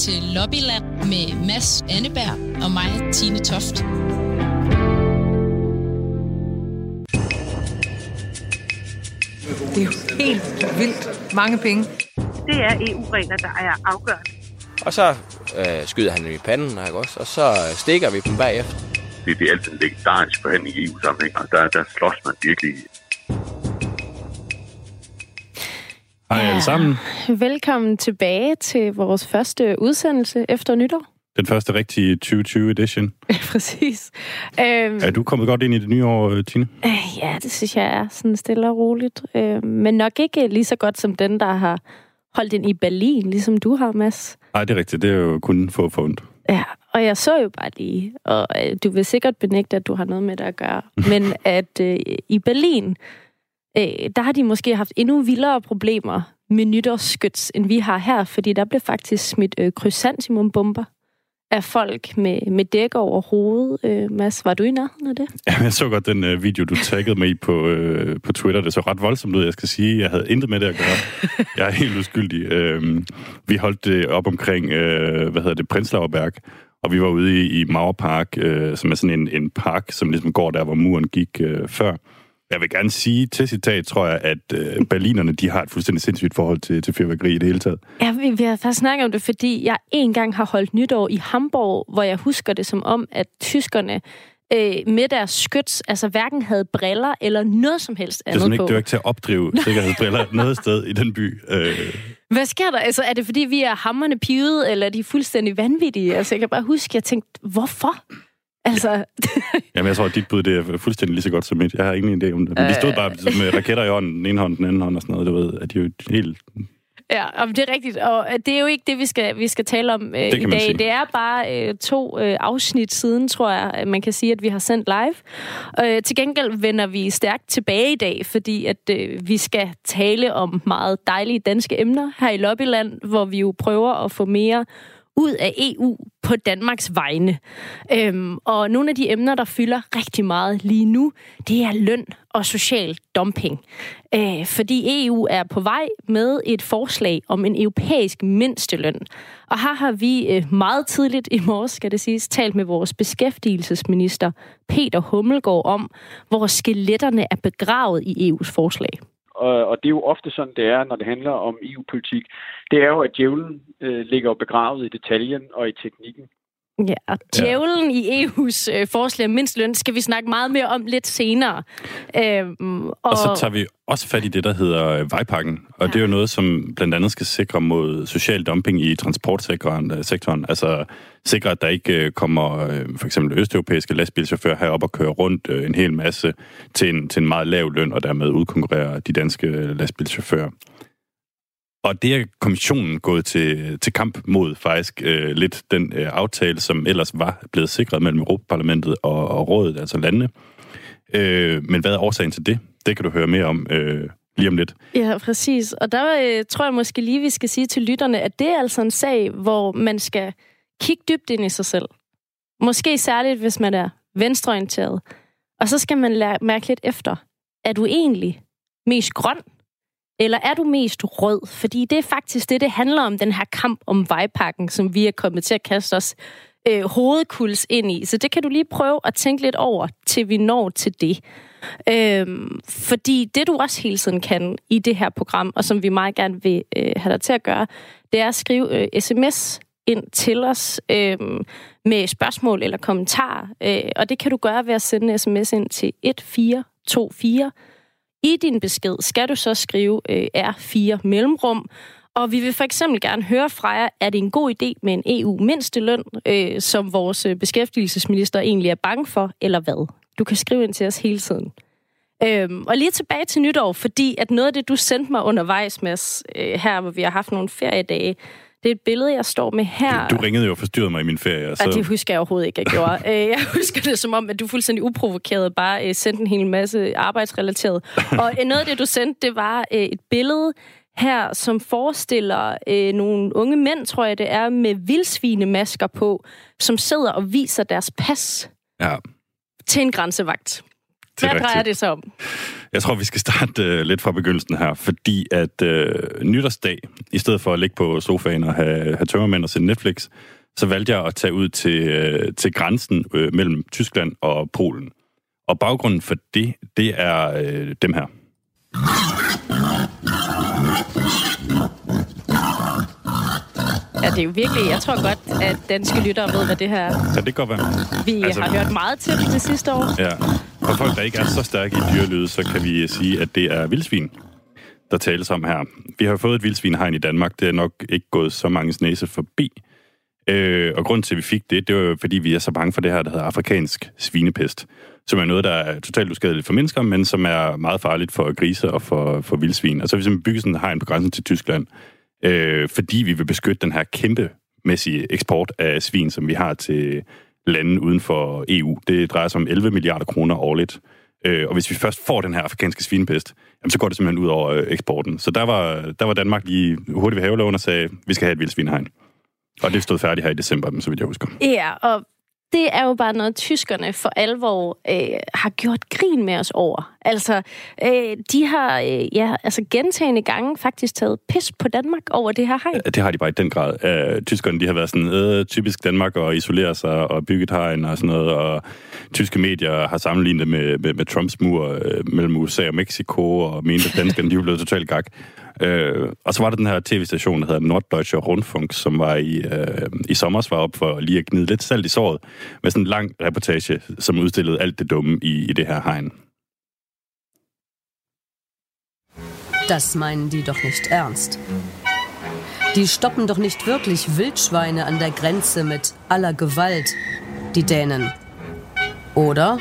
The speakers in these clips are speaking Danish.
til Lobbyland med Mads Anneberg og mig, Tine Toft. Det er jo helt vildt mange penge. Det er EU-regler, der er afgørende. Og så øh, skyder han dem i panden, ikke også? Og så stikker vi dem bagefter. Det, det er altid en legendarisk forhandling i EU-sammenhæng, og der, der slås man virkelig. Hej alle sammen. Velkommen tilbage til vores første udsendelse efter nytår. Den første rigtige 2020 edition. Præcis. Øhm, Er du kommet godt ind i det nye år, øh, Tine? øh, ja, det synes jeg er sådan stille og roligt. Øh, men nok ikke lige så godt som den, der har holdt den i Berlin, ligesom du har, Mads. Nej, det er rigtigt. Det er jo kun få fundet. Ja, og jeg så jo bare lige, og øh, du vil sikkert benægte, at du har noget med det at gøre, men at øh, i Berlin, øh, der har de måske haft endnu vildere problemer med nytårsskyts, end vi har her, fordi der blev faktisk smidt øh, krysantimumbomber af folk med, med dæk over hovedet. Øh, Mads, var du i nærheden af det? Jamen, jeg så godt den øh, video, du taggede mig i på, øh, på Twitter. Det så ret voldsomt ud. Jeg skal sige, jeg havde intet med det at gøre. Jeg er helt uskyldig. Øh, vi holdt det op omkring, øh, hvad hedder det, Prinslauerberg, og vi var ude i, i Mauerpark, øh, som er sådan en, en park, som ligesom går der, hvor muren gik øh, før. Jeg vil gerne sige til citat, tror jeg, at øh, berlinerne, de har et fuldstændig sindssygt forhold til, til fyrværkeri i det hele taget. Ja, vi, vi har faktisk snakket om det, fordi jeg en gang har holdt nytår i Hamburg, hvor jeg husker det som om, at tyskerne øh, med deres skyts, altså hverken havde briller eller noget som helst Det er andet sådan ikke, på. det var ikke til at opdrive sikkerhedsbriller noget sted i den by. Øh, Hvad sker der? Altså, er det fordi, vi er hammerne pivet, eller er de fuldstændig vanvittige? Altså, jeg kan bare huske, jeg tænkte, hvorfor? Altså, Jamen, jeg tror, at dit bud det er fuldstændig lige så godt som mit. Jeg har ingen idé om det. Men de stod bare med raketter i hånden, den ene hånd, den anden hånd og sådan noget. Du ved, at de er jo helt... ja, om det er rigtigt. Og øh, det er jo ikke det, vi skal, vi skal tale om øh, i dag. sige. Det er bare øh, to øh, afsnit siden, tror jeg, at man kan sige, at vi har sendt live. Øh, til gengæld vender vi stærkt tilbage i dag, fordi at øh, vi skal tale om meget dejlige danske emner her i Lobbyland, hvor vi jo prøver at få mere ud af EU på Danmarks vegne. Øhm, og nogle af de emner, der fylder rigtig meget lige nu, det er løn og social dumping. Øh, fordi EU er på vej med et forslag om en europæisk mindsteløn. Og her har vi øh, meget tidligt i morges, skal det siges, talt med vores beskæftigelsesminister Peter Hummelgaard om, hvor skeletterne er begravet i EU's forslag og, og det er jo ofte sådan, det er, når det handler om EU-politik. Det er jo, at djævlen øh, ligger begravet i detaljen og i teknikken. Ja, og djævlen ja. i EU's øh, forslag om mindsteløn skal vi snakke meget mere om lidt senere. Øhm, og, Og så tager vi også fat i det, der hedder øh, vejpakken. Og ja. det er jo noget, som blandt andet skal sikre mod social dumping i transportsektoren. øh, sektoren. Altså sikre, at der ikke øh, kommer for eksempel østeuropæiske lastbilchauffører herop og kører rundt en hel masse til en, til en meget lav løn, og dermed udkonkurrerer de danske lastbilchauffører. Og det er kommissionen gået til, til kamp mod faktisk øh, lidt den øh, aftale, som ellers var blevet sikret mellem Europaparlamentet og, og rådet, altså landene. Øh, men hvad er årsagen til det? Det kan du høre mere om øh, lige om lidt. Ja, præcis. Og der øh, tror jeg måske lige, vi skal sige til lytterne, at det er altså en sag, hvor man skal kigge dybt ind i sig selv. Måske særligt, hvis man er venstreorienteret. Og så skal man lære, mærke lidt efter. Er du egentlig mest grøn? Eller er du mest rød? Fordi det er faktisk det, det handler om, den her kamp om vejpakken, som vi er kommet til at kaste os øh, hovedkuls ind i. Så det kan du lige prøve at tænke lidt over, til vi når til det. Øhm, fordi det, du også hele tiden kan i det her program, og som vi meget gerne vil øh, have dig til at gøre, det er at skrive øh, sms ind til os øh, med spørgsmål eller kommentarer. Øh, og det kan du gøre ved at sende en sms ind til 1424. I din besked skal du så skrive øh, R4 mellemrum, og vi vil for eksempel gerne høre fra jer, er det en god idé med en EU-mindsteløn, øh, som vores øh, beskæftigelsesminister egentlig er bange for, eller hvad? Du kan skrive ind til os hele tiden. Øhm, og lige tilbage til nytår, fordi at noget af det, du sendte mig undervejs, Mads, øh, her hvor vi har haft nogle feriedage, det er et billede, jeg står med her. Du ringede jo og forstyrrede mig i min ferie. Så... Ja, det husker jeg overhovedet ikke, jeg gjorde. Øh, jeg husker det som om, at du fuldstændig uprovokeret bare øh, sendte en hel masse arbejdsrelateret. Og øh, noget af det, du sendte, det var et billede her, som forestiller øh, nogle unge mænd, tror jeg det er, med vildsvinemasker på, som sidder og viser deres pas Ja, til en grænsevagt. Det Hvad drejer rigtigt. det sig om? Jeg tror, vi skal starte øh, lidt fra begyndelsen her, fordi at øh, nytårsdag i stedet for at ligge på sofaen og have, have tømmermænd og se Netflix, så valgte jeg at tage ud til, øh, til grænsen øh, mellem Tyskland og Polen. Og baggrunden for det, det er øh, dem her. Ja, det er jo virkelig... Jeg tror godt, at danske lyttere ved, hvad det her er. Ja, det kan godt være. Vi Altså- har hørt meget til det sidste år. Ja. For folk, der ikke er så stærke i dyrelyde, så kan vi sige, at det er vildsvin, der tales om her. Vi har fået et vildsvinhegn i Danmark. Det er nok ikke gået så mange næse forbi. Øh, og grunden til, at vi fik det, det var jo, fordi vi er så bange for det her, der hedder afrikansk svinepest, som er noget, der er totalt uskadeligt for mennesker, men som er meget farligt for grise og for, for vildsvin. Og så har vi simpelthen bygget sådan en hegn på grænsen til Tyskland, øh, fordi vi vil beskytte den her kæmpemæssige eksport af svin, som vi har til lande uden for EU. Det drejer sig om 11 milliarder kroner årligt. Øh, og hvis vi først får den her afrikanske svinepest, jamen, så går det simpelthen ud over øh, eksporten. Så der var, der var Danmark lige hurtigt ved haveloven og sagde, vi skal have et vildsvinhegn. Og det stod færdigt her i december, så vidt jeg husker. Ja, og det er jo bare noget, tyskerne for alvor øh, har gjort grin med os over. Altså, øh, de har øh, ja, altså gentagende gange faktisk taget pis på Danmark over det her hegn. Det har de bare i den grad. Øh, tyskerne de har været sådan, øh, typisk Danmark og isolere sig og bygge et hegn og sådan noget, og tyske medier har sammenlignet det med, med, med Trumps mur øh, mellem USA og Mexico, og mente, at danskerne de var blevet totalt gak. Øh, og så var der den her tv-station, der hedder Norddeutsche Rundfunk, som var i, øh, i sommer var op for lige at gnide lidt salt i såret, med sådan en lang reportage, som udstillede alt det dumme i, i det her hegn. Das meinen die doch nicht ernst. Die stoppen doch nicht wirklich Wildschweine an der Grenze mit aller Gewalt, die Dänen. Oder?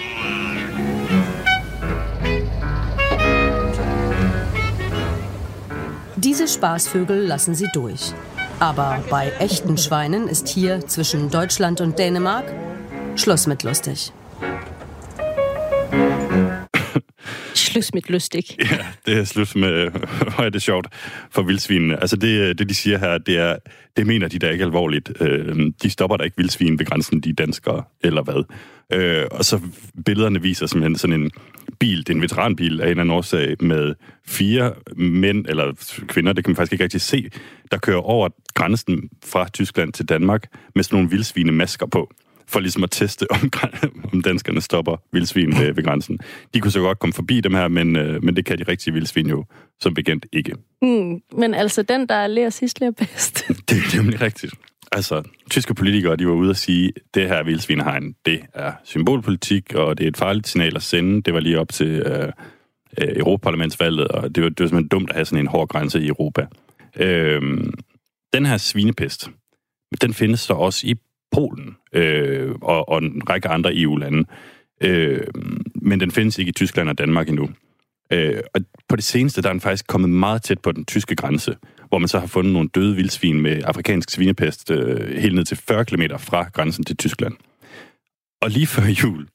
Diese Spaßvögel lassen sie durch. Aber bei echten Schweinen ist hier zwischen Deutschland und Dänemark Schluss mit lustig. Slus mit lustig. Ja, det er slut med, hvor er det sjovt for vildsvinene. Altså det, det, de siger her, det er, det mener de da ikke alvorligt. Øh, de stopper da ikke vildsvin ved grænsen, de er danskere, eller hvad. Øh, og så billederne viser simpelthen sådan en bil, det er en veteranbil af en eller anden årsag, med fire mænd, eller kvinder, det kan man faktisk ikke rigtig se, der kører over grænsen fra Tyskland til Danmark med sådan nogle vildsvinemasker på for ligesom at teste, om, om danskerne stopper vildsvin ved, ved grænsen. De kunne så godt komme forbi dem her, men, øh, men det kan de rigtige vildsvin jo som bekendt ikke. Mm, men altså, den, der lærer sidst, lærer bedst. Det er nemlig rigtigt. Altså, tyske politikere, de var ude at sige, det her vildsvinehegn, det er symbolpolitik, og det er et farligt signal at sende. Det var lige op til øh, øh, Europaparlamentsvalget, og det var, det var simpelthen dumt at have sådan en hård grænse i Europa. Øh, den her svinepest, den findes der også i Polen øh, og, og en række andre EU-lande. Øh, men den findes ikke i Tyskland og Danmark endnu. Øh, og på det seneste, der er den faktisk kommet meget tæt på den tyske grænse, hvor man så har fundet nogle døde vildsvin med afrikansk svinepest øh, helt ned til 40 km fra grænsen til Tyskland. Og lige før jul,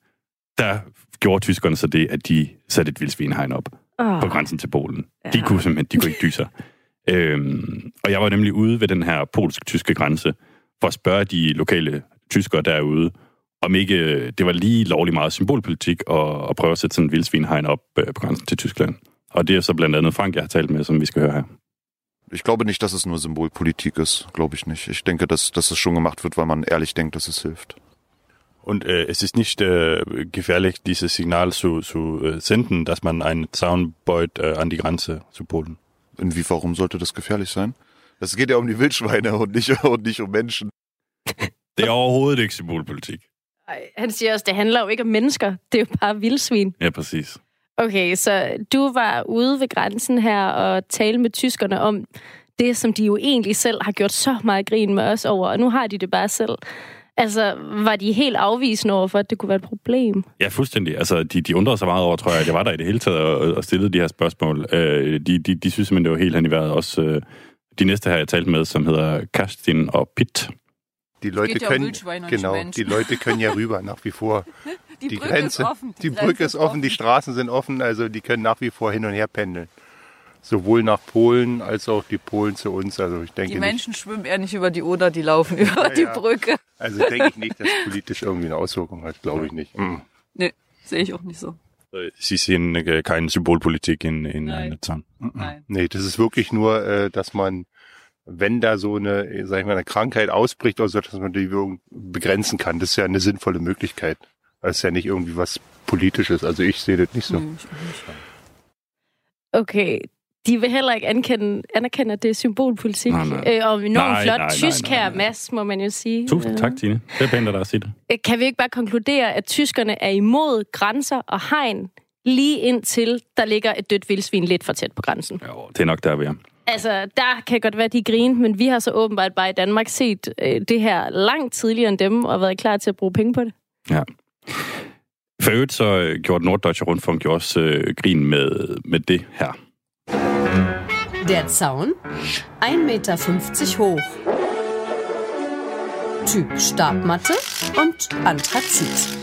der gjorde tyskerne så det, at de satte et vildsvinhegn op Oh. på grænsen til Polen. De kunne simpelthen de kunne ikke dyse sig. øhm, og jeg var nemlig ude ved den her polsk-tyske grænse for at spørge de lokale tyskere derude, om ikke øh, det var lige lovlig meget symbolpolitik at, at prøve at sætte sådan en vildsvinhegn op øh, på grænsen til Tyskland. Og det er så blandt andet Frank, jeg har talt med, som vi skal høre her. Ich glaube nicht, dass es nur Symbolpolitik ist. Glaube ich nicht. Ich denke, dass, dass es schon gemacht wird, weil man ehrlich denkt, dass es hilft. Und äh, es ist nicht äh, gefährlich, dieses Signal zu, zu äh, senden, dass man einen Zaun baut äh, an die Grenze zu Polen. Inwie, warum sollte das gefährlich sein? Das geht ja um die Wildschweine und nicht, und nicht um Menschen. Det er overhovedet ikke symbolpolitik. Ej, han siger også, det handler jo ikke om mennesker. Det er jo bare vildsvin. Ja, præcis. Okay, så du var ude ved grænsen her og tale med tyskerne om det, som de jo egentlig selv har gjort så meget grin med os over, og nu har de det bare selv. Altså, var de helt afvisende over for, at det kunne være et problem? Ja, fuldstændig. Altså, de, de undrede sig meget over, tror jeg, at jeg var der i det hele taget og, og stillede de her spørgsmål. Øh, de, de, de synes simpelthen, det var helt hen i vejret. Også øh, de næste her, jeg talte med, som hedder Kerstin og Pitt. Die Leute können genau, die Leute können ja rüber nach wie vor. Die die Brücke ist Grenze, offen, die die Brücke ist ist offen, offen. die Straßen sind offen, also die können nach wie vor hin und her pendeln. Sowohl nach Polen als auch die Polen zu uns. Also ich denke Die nicht, Menschen schwimmen eher nicht über die Oder, die laufen über Ja, die. Brücke. also denke ich nicht, dass politisch irgendwie eine Auswirkung hat, glaube ich nicht. Mm. Nee, sehe ich auch nicht so. Sie sehen äh, keine Symbolpolitik in, in Nein. einer Zaun. Nein. Nee, das ist wirklich nur, äh, dass man wenn da so eine, sag ich mal, eine Krankheit ausbricht oder so, dass man die Wirkung begrenzen kann. Das ist ja eine sinnvolle Möglichkeit. Das ist ja nicht irgendwie was Politisches. Also ich sehe das nicht so. Mm. Okay, de vil heller ikke anerkende, anerkende at det er symbolpolitik. Nej, nej. Øh, og enormt Nej, flot nej, nej, tysk her. Mads, må man jo sige. Tusind Øh, tak, Tine. Det er pænt at sige det. øh, Kan vi ikke bare konkludere, at tyskerne er imod grænser og hegn, lige indtil der ligger et dødt vildsvin lidt for tæt på grænsen? Jo, det er nok der, vi er. Altså, der kan godt være, de griner, men vi har så åbenbart bare i Danmark set øh, det her langt tidligere end dem, og været klar til at bruge penge på det. Ja. For øvrigt så øh, gjorde Norddeutsche Rundfunk jo også øh, grin med, med det her. Der Zaun 1,50 Meter hoch. Typ Stabmatte und Anthrazit.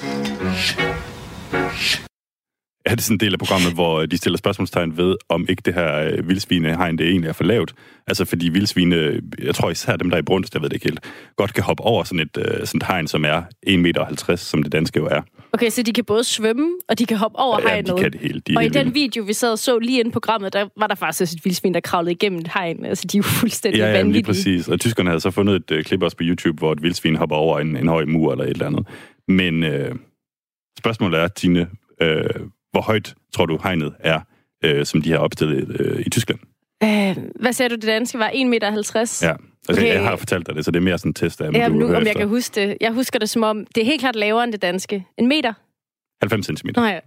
er det sådan en del af programmet, hvor de stiller spørgsmålstegn ved, om ikke det her øh, vildsvinehegn, det egentlig er for lavt. Altså fordi vildsvine, jeg tror især dem, der er i Brunst, jeg ved det ikke helt, godt kan hoppe over sådan et, øh, sådan et hegn, som er 1,50 meter, som det danske jo er. Okay, så de kan både svømme, og de kan hoppe over Ja, de hegnet. kan det hele. De og i den vilde. video, vi sad og så lige inde på programmet, der var der faktisk også et vildsvin, der kravlede igennem et hegn. Altså, de er jo fuldstændig Ja, ja, lige præcis. Og tyskerne havde så fundet et øh, klip også på YouTube, hvor et vildsvin hopper over en, en høj mur eller et eller andet. Men øh, spørgsmålet er, Tine, øh, hvor højt tror du hegnet er, øh, som de har opstillet øh, i Tyskland? Øh, hvad sagde du, det danske var? 1,50 meter? Ja, altså Okay. jeg har fortalt dig det, så det er mere sådan en test af, om Ja, du nu, om jeg efter. kan huske det. Jeg husker det som om, det er helt klart lavere end det danske. En meter? 90 cm. Nå ja.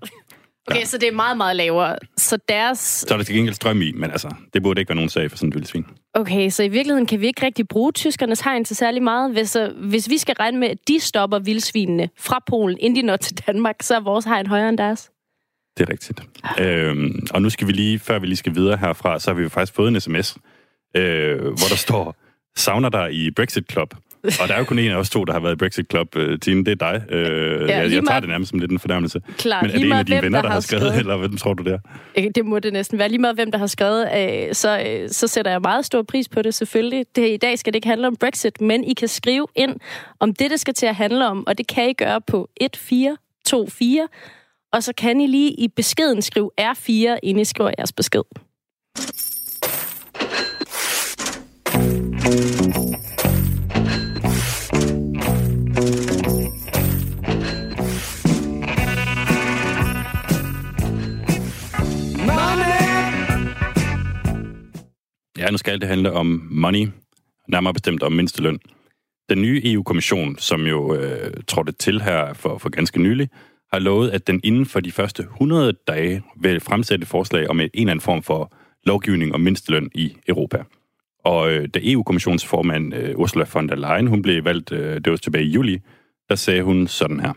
Okay, ja. så det er meget, meget lavere. Så deres... Så er der til gengæld strøm i, men altså, det burde ikke være nogen sag for sådan et vildsvin. Okay, så i virkeligheden kan vi ikke rigtig bruge tyskernes hegn til særlig meget. Hvis, uh, hvis vi skal regne med, at de stopper vildsvinene fra Polen, inden de når til Danmark, så er vores hegn højere end deres. Det er rigtigt. Øhm, og nu skal vi lige, før vi lige skal videre herfra, så har vi jo faktisk fået en sms, øh, hvor der står, savner dig i Brexit Club. Og der er jo kun en af os to, der har været i Brexit Club. Øh, Tine, det er dig. Øh, ja, jeg, jeg tager det nærmest som lidt en fornærmelse. Klart, Men er det en af dine venner, der har skrevet, skrevet. eller hvem tror du det er? Det må det næsten være. Lige meget hvem, der har skrevet, øh, så, øh, så sætter jeg meget stor pris på det, selvfølgelig. Det, I dag skal det ikke handle om Brexit, men I kan skrive ind om det, det skal til at handle om, og det kan I gøre på 1424, og så kan I lige i beskeden skrive R4, inden I skriver jeres besked. Ja, nu skal det handle om money, nærmere bestemt om mindsteløn. Den nye EU-kommission, som jo øh, trådte til her for, for ganske nylig, har lovet, at den inden for de første 100 dage vil fremsætte forslag om en eller anden form for lovgivning om mindsteløn i Europa. Og øh, da EU-kommissionens formand øh, Ursula von der Leyen, hun blev valgt, øh, det var tilbage i juli, der sagde hun sådan her.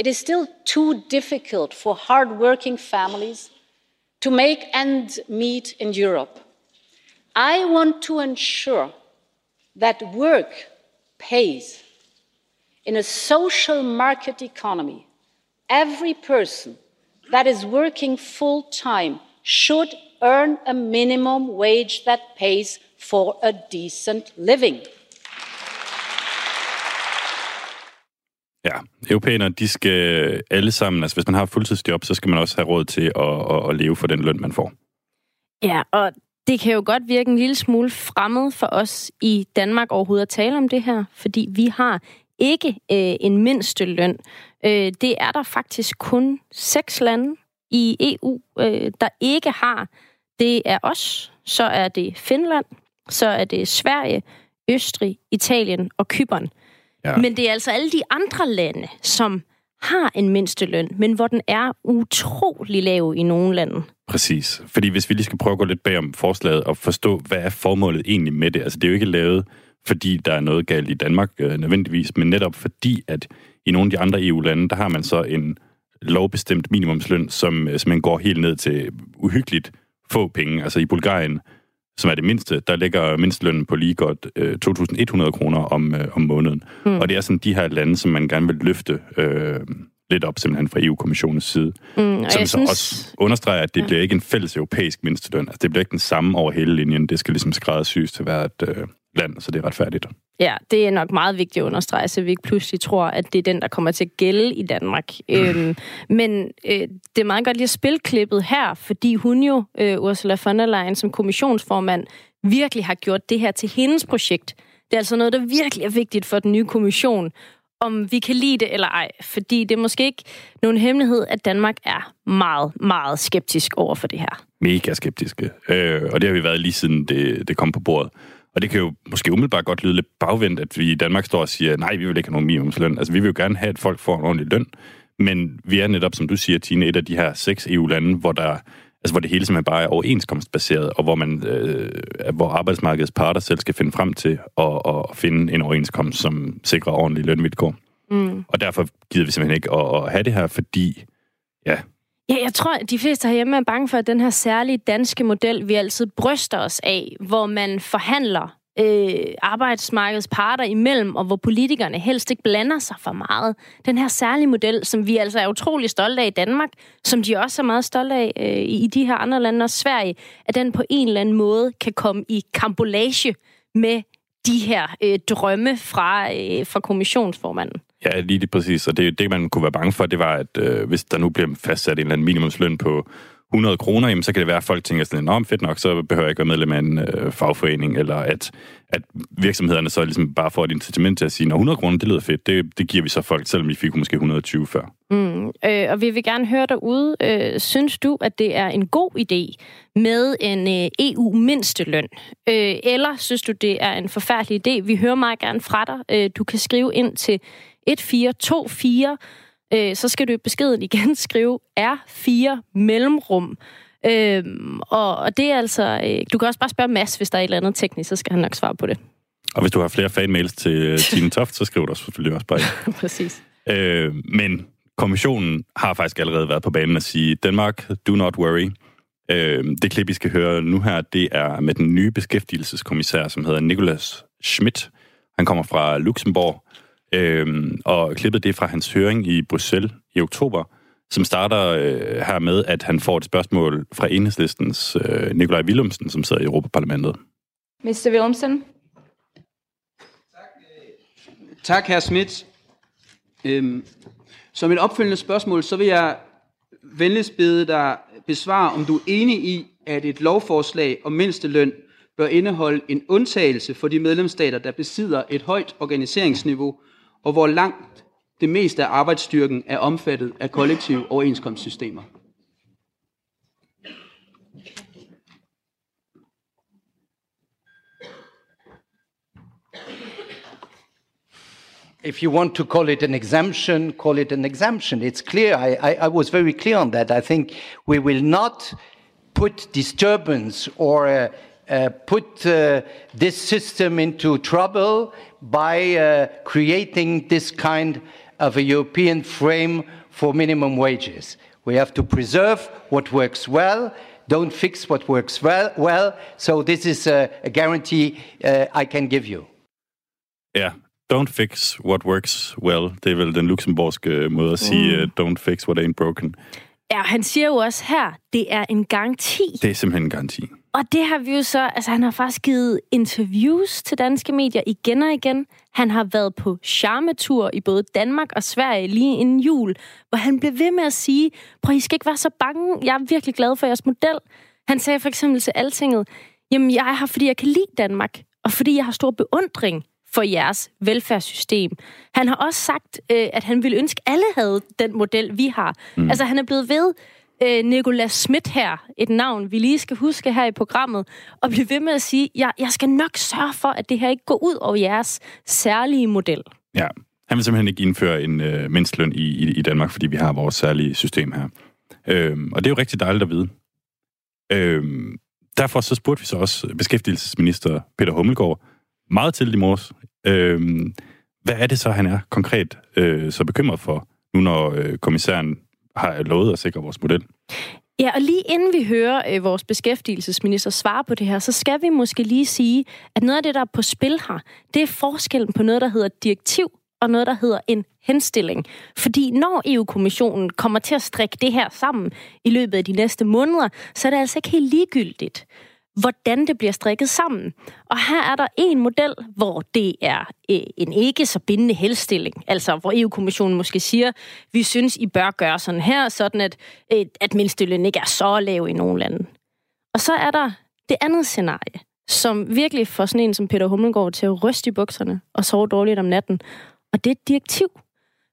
It is still too difficult for hardworking families to make ends meet in Europe. I want to ensure that work pays. In a social market economy, every person that is working full time should earn a minimum wage that pays for a decent living. Ja, europæere, de skal alle sammen, altså hvis man har fuldtidsjob, så skal man også have råd til at, at, at leve for den løn, man får. Ja, og det kan jo godt virke en lille smule fremmed for os i Danmark overhovedet at tale om det her, fordi vi har ikke øh, en mindste løn. Øh, det er der faktisk kun seks lande i EU, øh, der ikke har. Det er os, så er det Finland, så er det Sverige, Østrig, Italien og Kypern. Ja. Men det er altså alle de andre lande, som har en mindsteløn, men hvor den er utrolig lav i nogle lande. Præcis. Fordi hvis vi lige skal prøve at gå lidt bag om forslaget og forstå, hvad er formålet egentlig med det? Altså det er jo ikke lavet, fordi der er noget galt i Danmark øh, nødvendigvis, men netop fordi, at i nogle af de andre EU-lande, der har man så en lovbestemt minimumsløn, som øh, simpelthen går helt ned til uhyggeligt få penge. Altså i Bulgarien, som er det mindste, der ligger mindstelønnen på lige godt øh, 2.100 kroner om, øh, om måneden. Mm. Og det er sådan de her lande, som man gerne vil løfte øh, lidt op simpelthen fra EU-kommissionens side. Mm, og som så synes- også understreger, at det Ja. bliver ikke en fælles europæisk mindsteløn. Altså det bliver ikke den samme over hele linjen. Det skal ligesom skræddersys til hvert øh, land, så det er retfærdigt. Ja, det er nok meget vigtigt at understrege, så vi ikke pludselig tror, at det er den, der kommer til at gælde i Danmark. øhm, men øh, det er meget godt lige at spille klippet her, fordi hun jo, øh, Ursula von der Leyen, som kommissionsformand, virkelig har gjort det her til hendes projekt. Det er altså noget, der virkelig er vigtigt for den nye kommission, om vi kan lide det eller ej. Fordi det er måske ikke nogen hemmelighed, at Danmark er meget, meget skeptisk over for det her. Mega skeptiske. Øh, og det har vi været lige siden det, det kom på bordet. Og det kan jo måske umiddelbart godt lyde lidt bagvendt, at vi i Danmark står og siger, nej, vi vil ikke have nogen minimumsløn. Altså, vi vil jo gerne have, at folk får en ordentlig løn. Men vi er netop, som du siger, Tine, et af de her seks EU-lande, hvor der altså hvor det hele simpelthen bare er overenskomstbaseret, og hvor, man, øh, hvor arbejdsmarkedets parter selv skal finde frem til at, at finde en overenskomst, som sikrer ordentlige lønvilkår. Mm. Og derfor gider vi simpelthen ikke at, at have det her, fordi, ja... Ja, jeg tror, at de fleste herhjemme er bange for, at den her særlige danske model, vi altid bryster os af, hvor man forhandler øh, arbejdsmarkedets parter imellem, og hvor politikerne helst ikke blander sig for meget. Den her særlige model, som vi altså er utrolig stolte af i Danmark, som de også er meget stolte af øh, i de her andre lande, og Sverige, at den på en eller anden måde kan komme i kambolage med de her øh, drømme fra, øh, fra kommissionsformanden. Ja, lige det præcis. Og det, det, man kunne være bange for, det var, at øh, hvis der nu bliver fastsat en eller anden minimumsløn på 100 kroner, jamen, så kan det være, at folk tænker sådan, om fedt nok, så behøver jeg ikke være medlem af en øh, fagforening, eller at, at virksomhederne så ligesom bare får et incitament til at sige, når 100 kroner, det lyder fedt, det, det giver vi så folk, selvom vi fik måske 120 før. Mm, øh, og vi vil gerne høre derude, øh, synes du, at det er en god idé med en øh, EU-mindsteløn? Øh, eller synes du, det er en forfærdelig idé? Vi hører meget gerne fra dig. Øh, du kan skrive ind til 1424 øh, så skal du i beskeden igen skrive R4 mellemrum. Øhm, og, og det er altså... Øh, du kan også bare spørge Mads, hvis der er et eller andet teknisk, så skal han nok svare på det. Og hvis du har flere fanmails til Tine Toft, så skriver du selvfølgelig også bare Præcis. Øh, men kommissionen har faktisk allerede været på banen at sige, Danmark, do not worry. Øh, det klip, I skal høre nu her, det er med den nye beskæftigelseskommissær, som hedder Nicolas Schmidt. Han kommer fra Luxembourg, Øhm, og klippet det fra hans høring i Bruxelles i oktober, som starter øh, her med, at han får et spørgsmål fra enhedslistens øh, Nikolaj Willumsen, som sidder i Europaparlamentet. Mr. Willumsen. Tak, herr Schmidt. Øhm, som et opfølgende spørgsmål, så vil jeg venligst bede dig besvare, om du er enig i, at et lovforslag om mindsteløn bør indeholde en undtagelse for de medlemsstater, der besidder et højt organiseringsniveau og hvor langt det meste af arbejdsstyrken er omfattet af kollektive overenskomstsystemer. if you want to call it an exemption, call it an exemption. It's clear. I, I, I, was very clear on that. I think we will not put disturbance or uh, uh, put uh, this system into trouble by uh, creating this kind of a European frame for minimum wages. We have to preserve what works well, don't fix what works well. well. So this is a, a guarantee uh, I can give you. Yeah, don't fix what works well. Det er vel den luxemburgske måde at sige, mm. uh, don't fix what ain't broken. Ja, han siger jo også her, det er en garanti. Det er simpelthen en garanti. Og det har vi jo så, altså han har faktisk givet interviews til danske medier igen og igen. Han har været på charmetur i både Danmark og Sverige lige inden jul, hvor han blev ved med at sige, prøv, I skal ikke være så bange, jeg er virkelig glad for jeres model. Han sagde for eksempel til Altinget, jamen jeg er her, fordi jeg kan lide Danmark, og fordi jeg har stor beundring for jeres velfærdssystem. Han har også sagt, øh, at han ville ønske, at alle havde den model, vi har. Mm. Altså han er blevet ved øh, Nicolas Schmidt her, et navn, vi lige skal huske her i programmet, og blive ved med at sige, jeg, jeg skal nok sørge for, at det her ikke går ud over jeres særlige model. Ja, han vil simpelthen ikke indføre en øh, mindstløn i, i, i Danmark, fordi vi har vores særlige system her. Øhm, og det er jo rigtig dejligt at vide. Øhm, derfor så spurgte vi så også beskæftigelsesminister Peter Hummelgaard meget til i morges. Øhm, hvad er det så, han er konkret øh, så bekymret for, nu når øh, kommissæren har lovet at sikre vores model. Ja, og lige inden vi hører øh, vores beskæftigelsesminister svare på det her, så skal vi måske lige sige, at noget af det, der er på spil her, det er forskellen på noget, der hedder direktiv, og noget, der hedder en henstilling. Fordi når EU-kommissionen kommer til at strikke det her sammen i løbet af de næste måneder, så er det altså ikke helt ligegyldigt, hvordan det bliver strikket sammen. Og her er der en model, hvor det er øh, en ikke så bindende helstilling, altså hvor EU-kommissionen måske siger, vi synes, I bør gøre sådan her, sådan at, øh, at mindsteløn ikke er så lav i nogle lande. Og så er der det andet scenarie, som virkelig får sådan en som Peter Hummelgaard til at ryste i bukserne og sove dårligt om natten. Og det er et direktiv.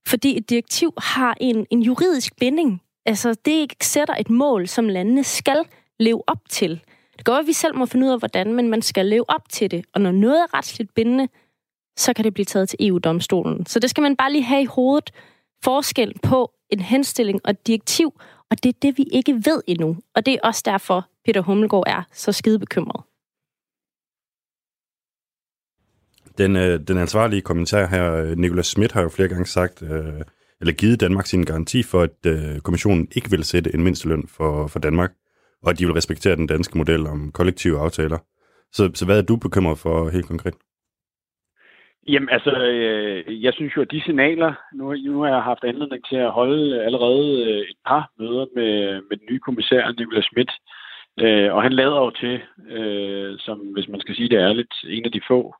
Fordi et direktiv har en, en juridisk binding. Altså, det sætter et mål, som landene skal leve op til. Det går, at vi selv må finde ud af, hvordan, men man skal leve op til det. Og når noget er retsligt bindende, så kan det blive taget til EU-domstolen. Så det skal man bare lige have i hovedet. Forskel på en henstilling og et direktiv, og det er det, vi ikke ved endnu. Og det er også derfor, Peter Hummelgaard er så skide bekymret. Den, øh, den ansvarlige kommentar her, øh, Nicolas Schmidt, har jo flere gange sagt, øh, eller givet Danmark sin garanti for, at øh, kommissionen ikke vil sætte en mindsteløn for, for Danmark, og at de vil respektere den danske model om kollektive aftaler. Så, så hvad er du bekymret for helt konkret? Jamen altså, øh, jeg synes jo, at de signaler, nu, nu har jeg haft anledning til at holde allerede øh, et par møder med, med den nye kommissær, Nicolas Schmidt, øh, og han lader jo til, øh, som hvis man skal sige det ærligt, en af de få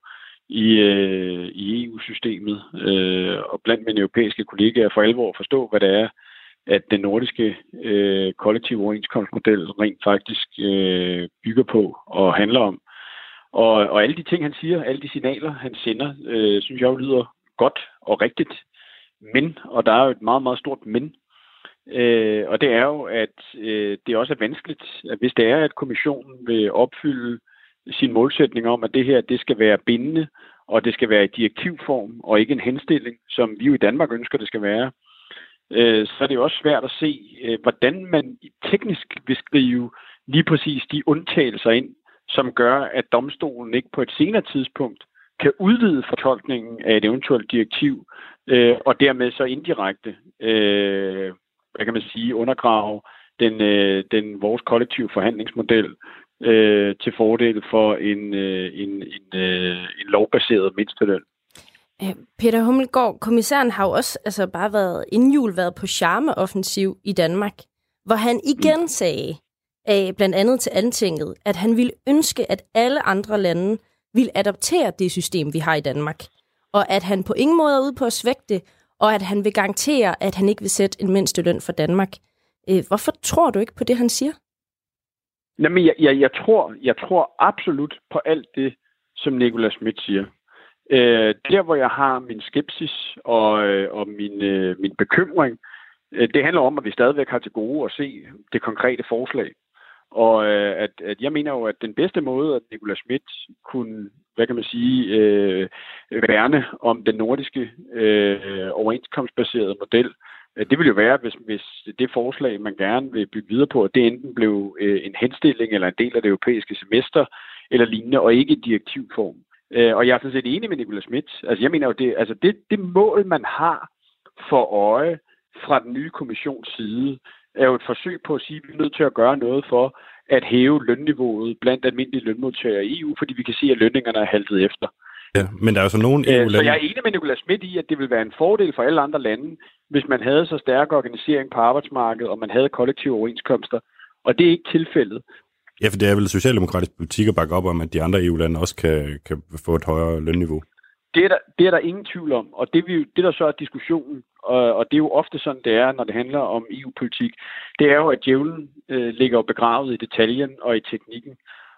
i, øh, i EU-systemet øh, og blandt mine europæiske kollegaer for alvor forstå, hvad det er, at den nordiske øh, kollektive overenskomstmodel rent faktisk øh, bygger på og handler om. Og, og alle de ting, han siger, alle de signaler, han sender, øh, synes jeg jo lyder godt og rigtigt. Men, og der er jo et meget, meget stort men, øh, og det er jo, at øh, det også er vanskeligt, at hvis det er, at kommissionen vil opfylde sin målsætning om, at det her det skal være bindende, og det skal være i direktivform, og ikke en henstilling, som vi jo i Danmark ønsker, det skal være, øh, så er det jo også svært at se, øh, hvordan man teknisk vil skrive lige præcis de undtagelser ind, som gør, at domstolen ikke på et senere tidspunkt kan udvide fortolkningen af et eventuelt direktiv, øh, og dermed så indirekte, øh, hvad kan man sige, undergrave den, øh, den vores kollektive forhandlingsmodel øh, til fordel for en, øh, en, en, øh, en lovbaseret mindsteløn. Peter Hummelgaard, kommissæren har jo også altså bare været inden jul været på charmeoffensiv i Danmark, hvor han igen mm. sagde, af blandt andet til antinget, at han ville ønske, at alle andre lande ville adoptere det system, vi har i Danmark. Og at han på ingen måde er ude på at svække det, og at han vil garantere, at han ikke vil sætte en mindsteløn for Danmark. Øh, hvorfor tror du ikke på det, han siger? Jamen, jeg, jeg, jeg, tror, jeg tror absolut på alt det, som Nicolas Schmidt siger. Øh, der, hvor jeg har min skepsis og, øh, og min, øh, min bekymring, øh, det handler om, at vi stadigvæk har til gode at se det konkrete forslag. Og øh, at, at jeg mener jo, at den bedste måde, at Nicolas Schmidt kunne, hvad kan man sige, øh, værne om den nordiske øh, overenskomstbaserede model, øh, det ville jo være, hvis, hvis det forslag, man gerne vil bygge videre på, det enten blev øh, en henstilling eller en del af det europæiske semester eller lignende, og ikke i direktivform. Øh, og jeg er sådan set enig med Nicolas Schmidt. Altså jeg mener jo, det, altså det, det mål, man har for øje fra den nye kommissions side, er jo et forsøg på at sige, at vi er nødt til at gøre noget for at hæve lønniveauet blandt almindelige lønmodtagere i EU, fordi vi kan se, at lønningerne er haltet efter. Ja, men der er jo så nogle EU-lande... Så jeg er enig med Nicolas Schmidt i, at det vil være en fordel for alle andre lande, hvis man havde så stærk organisering på arbejdsmarkedet, og man havde kollektive overenskomster. Og det er ikke tilfældet. Ja, for det er vel socialdemokratisk politik at bakke op om, at de andre EU-lande også kan, kan få et højere lønniveau. Det er, der, det er der ingen tvivl om, og det, vi, det der så er diskussionen, og, og det er jo ofte sådan, det er, når det handler om EU-politik, det er jo, at djævlen øh, ligger begravet i detaljen og i teknikken.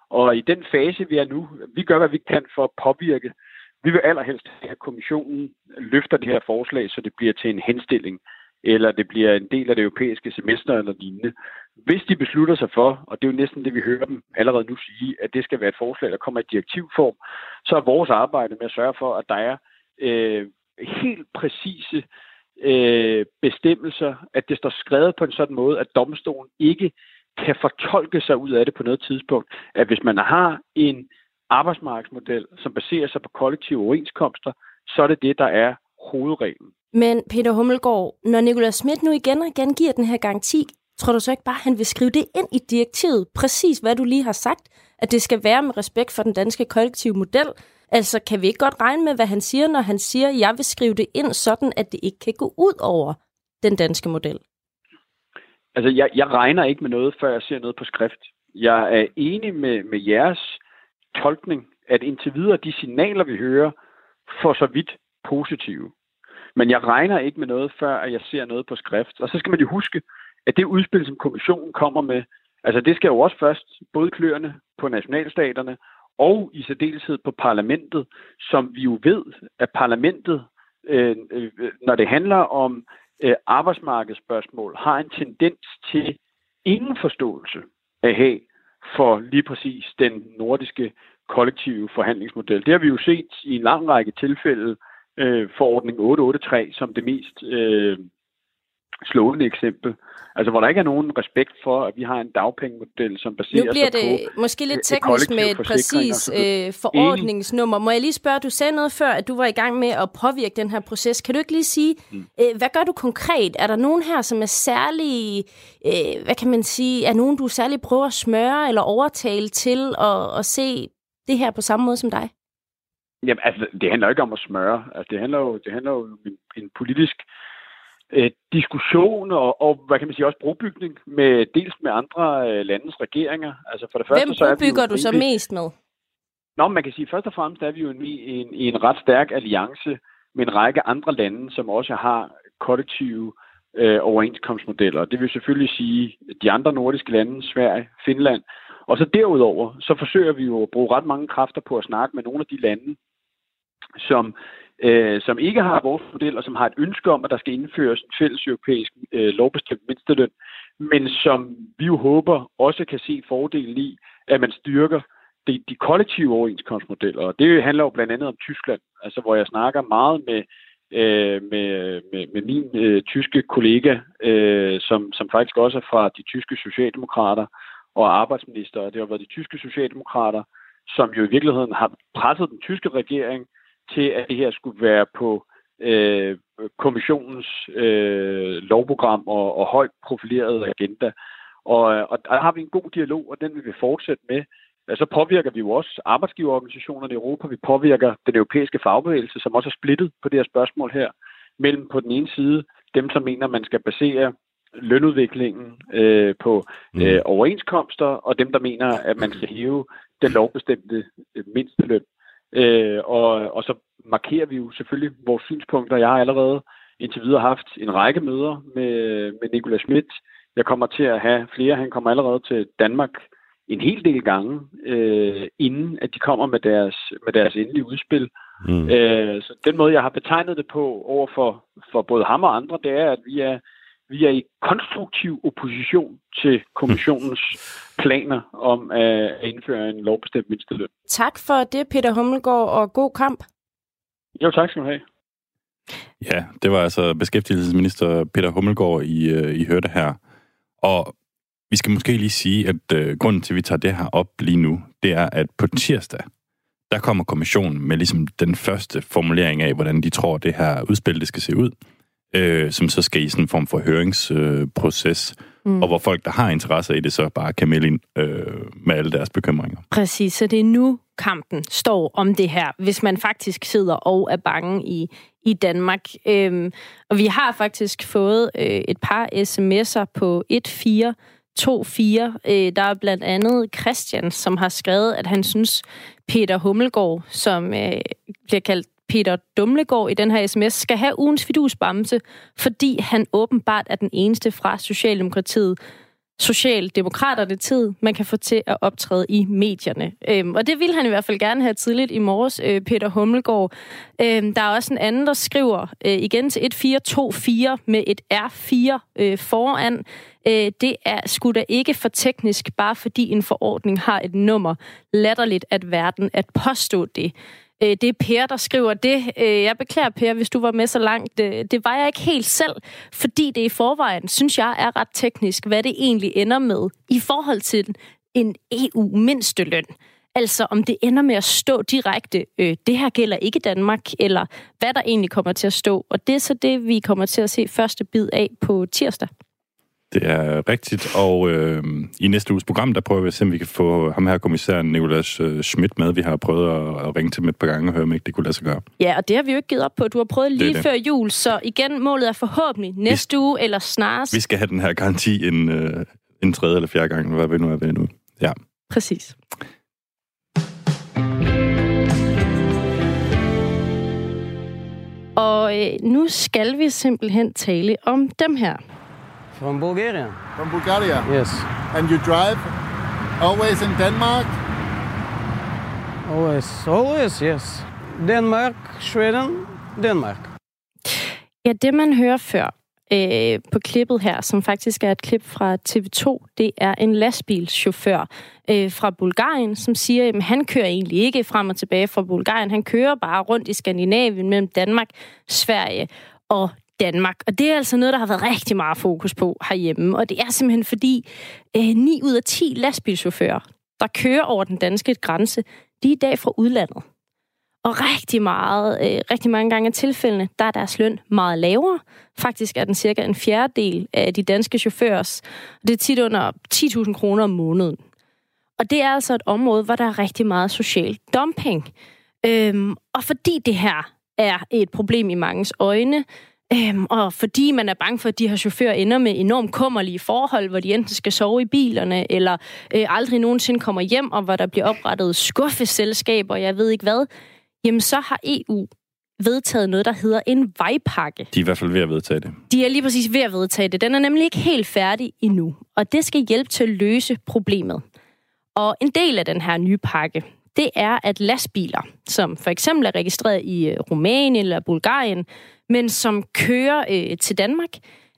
Og i den fase, vi er nu, vi gør, hvad vi kan for at påvirke. Vi vil allerhelst have, at kommissionen løfter det her forslag, så det bliver til en henstilling, eller det bliver en del af det europæiske semester eller lignende. Hvis de beslutter sig for, og det er jo næsten det, vi hører dem allerede nu sige, at det skal være et forslag, der kommer i direktivform, så er vores arbejde med at sørge for, at der er øh, helt præcise øh, bestemmelser, at det står skrevet på en sådan måde, at domstolen ikke kan fortolke sig ud af det på noget tidspunkt. At hvis man har en arbejdsmarkedsmodel, som baserer sig på kollektive overenskomster, så er det det, der er hovedreglen. Men Peter Hummelgaard, når Nicolas Schmidt nu igen og igen giver den her garanti, tror du så ikke bare, at han vil skrive det ind i direktivet, præcis hvad du lige har sagt, at det skal være med respekt for den danske kollektive model? Altså, kan vi ikke godt regne med, hvad han siger, når han siger, at jeg vil skrive det ind sådan, at det ikke kan gå ud over den danske model? Altså, jeg, jeg regner ikke med noget, før jeg ser noget på skrift. Jeg er enig med, med jeres tolkning, at indtil videre de signaler, vi hører, for så vidt positive. Men jeg regner ikke med noget, før jeg ser noget på skrift. Og så skal man jo huske, at det udspil, som kommissionen kommer med, altså det skal jo også først både kløerne på nationalstaterne og i særdeleshed på parlamentet, som vi jo ved, at parlamentet, øh, øh, når det handler om øh, arbejdsmarkedsspørgsmål, har en tendens til ingen forståelse at have for lige præcis den nordiske kollektive forhandlingsmodel. Det har vi jo set i en lang række tilfælde, øh, forordning 883 som det mest øh, slående eksempel. Altså, hvor der ikke er nogen respekt for, at vi har en dagpengemodel, som baserer sig på... Nu bliver det måske lidt teknisk med et præcis øh, forordningsnummer. Må jeg lige spørge, du sagde noget før, at du var i gang med at påvirke den her proces. Kan du ikke lige sige, mm. øh, hvad gør du konkret? Er der nogen her, som er særlig, øh, hvad kan man sige, er nogen, du særlig prøver at smøre eller overtale til at, at se det her på samme måde som dig? Jamen, altså, det handler ikke om at smøre. Altså, det handler jo, det handler jo om en, en politisk øh, diskussion og, og, hvad kan man sige, også brobygning med dels med andre øh, landes regeringer. Altså for det første, Hvem så er bygger du så mest med? Nå, man kan sige, først og fremmest er vi jo i en, i en ret stærk alliance med en række andre lande, som også har kollektive øh, overenskomstmodeller. Det vil selvfølgelig sige de andre nordiske lande, Sverige, Finland. Og så derudover, så forsøger vi jo at bruge ret mange kræfter på at snakke med nogle af de lande, som, øh, som ikke har vores model, og som har et ønske om, at der skal indføres en fælles europæisk øh, lovbestemt mindsteløn, men som vi jo håber også kan se fordelen i, at man styrker de, de kollektive overenskomstmodeller. Og det handler jo blandt andet om Tyskland, altså hvor jeg snakker meget med, øh, med, med, med min øh, tyske kollega, øh, som, som faktisk også er fra de tyske socialdemokrater og arbejdsminister. Og det har været de tyske socialdemokrater, som jo i virkeligheden har presset den tyske regering til, at det her skulle være på øh, kommissionens øh, lovprogram og, og højt profileret agenda. Og, og der har vi en god dialog, og den vil vi fortsætte med. Ja, Så påvirker vi jo også arbejdsgiverorganisationerne i Europa. Vi påvirker den europæiske fagbevægelse, som også er splittet på det her spørgsmål her, mellem på den ene side dem, som mener, man skal basere lønudviklingen øh, på øh, overenskomster, og dem, der mener, at man skal hæve den lovbestemte øh, mindsteløn. Øh, og, og så markerer vi jo selvfølgelig vores synspunkter. Jeg har allerede indtil videre haft en række møder med, med Nicolas Schmidt. Jeg kommer til at have flere. Han kommer allerede til Danmark en hel del gange, øh, inden at de kommer med deres, med deres endelige udspil. Mm. Øh, så den måde, jeg har betegnet det på over for, for både ham og andre, det er, at vi er, vi er i konstruktiv opposition til kommissionens planer om at indføre en lovbestemt mindsteløn. Tak for det, Peter Hummelgaard, og god kamp. Jo, tak skal du have. Ja, det var altså beskæftigelsesminister Peter Hummelgaard, I, øh, I hørte her. Og vi skal måske lige sige, at øh, grunden til, at vi tager det her op lige nu, det er, at på tirsdag, der kommer kommissionen med ligesom den første formulering af, hvordan de tror, det her udspil det skal se ud, øh, som så skal i sådan en form for høringsproces, øh, mm. og hvor folk, der har interesse i det, så bare kan melde ind øh, med alle deres bekymringer. Præcis, så det er nu kampen står om det her, hvis man faktisk sidder og er bange i, i Danmark. Øhm, og vi har faktisk fået øh, et par sms'er på 1424. Øh, der er blandt andet Christian, som har skrevet, at han synes, Peter Hummelgaard, som øh, bliver kaldt Peter Dumlegård i den her sms, skal have ugens fidusbamse, fordi han åbenbart er den eneste fra Socialdemokratiet, Socialdemokraterne tid, man kan få til at optræde i medierne. Øhm, og det vil han i hvert fald gerne have tidligt i morges, øh, Peter Hummelgaard. Øhm, der er også en anden, der skriver øh, igen til 1424 med et R4 øh, foran. Øh, det er sgu da ikke for teknisk, bare fordi en forordning har et nummer. Latterligt at verden at påstå det. Øh, det er Per, der skriver det. Øh, jeg beklager, Per, hvis du var med så langt. Øh, det var jeg ikke helt selv, fordi det i forvejen, synes jeg, er ret teknisk, hvad det egentlig ender med i forhold til en EU-mindsteløn. Altså om det ender med at stå direkte, øh, det her gælder ikke Danmark, eller hvad der egentlig kommer til at stå. Og det er så det, vi kommer til at se første bid af på tirsdag. Det er rigtigt, og øh, i næste uges program, der prøver vi at se, om vi kan få ham her, kommissæren Nicolas øh, Schmidt med. Vi har prøvet at, at ringe til ham et par gange og høre, om ikke det kunne lade sig gøre. Ja, og det har vi jo ikke givet op på. Du har prøvet Det lige det. før jul, så igen, målet er forhåbentlig næste uge eller snarest. Vi skal have den her garanti en, øh, en tredje eller fjerde gang, hvad vi nu er ved nu. Ja. Præcis. Og øh, nu skal vi simpelthen tale om dem her. From Bulgaria. From Bulgaria? Yes. And you drive always in Denmark? Always, always, yes. Denmark, Sweden, Denmark. Ja, det man hører før øh, på klippet her, som faktisk er et klip fra TV2, det er en lastbilschauffør øh, fra Bulgarien, som siger, at han kører egentlig ikke frem og tilbage fra Bulgarien. Han kører bare rundt i Skandinavien mellem Danmark, Sverige og Danmark. Og det er altså noget, der har været rigtig meget fokus på herhjemme. Og det er simpelthen fordi øh, 9 ud af 10 lastbilchauffører, der kører over den danske grænse, de er i dag fra udlandet. Og rigtig meget, øh, rigtig mange gange af tilfældene, der er deres løn meget lavere. Faktisk er den cirka en fjerdedel af de danske chaufførers. Det er tit under 10.000 kroner om måneden. Og det er altså et område, hvor der er rigtig meget social dumping. Øhm, og fordi det her er et problem i mangens øjne, øhm, og fordi man er bange for, at de her chauffører ender med enormt kummerlige forhold, hvor de enten skal sove i bilerne, eller øh, aldrig nogensinde kommer hjem, og hvor der bliver oprettet skuffeselskaber, jeg ved ikke hvad, jamen så har EU vedtaget noget, der hedder en vejpakke. De er i hvert fald ved at vedtage det. De er lige præcis ved at vedtage det. Den er nemlig ikke helt færdig endnu, og det skal hjælpe til at løse problemet. Og en del af den her nye pakke, det er, at lastbiler, som for eksempel er registreret i øh, Rumænien eller Bulgarien, men som kører øh, til Danmark,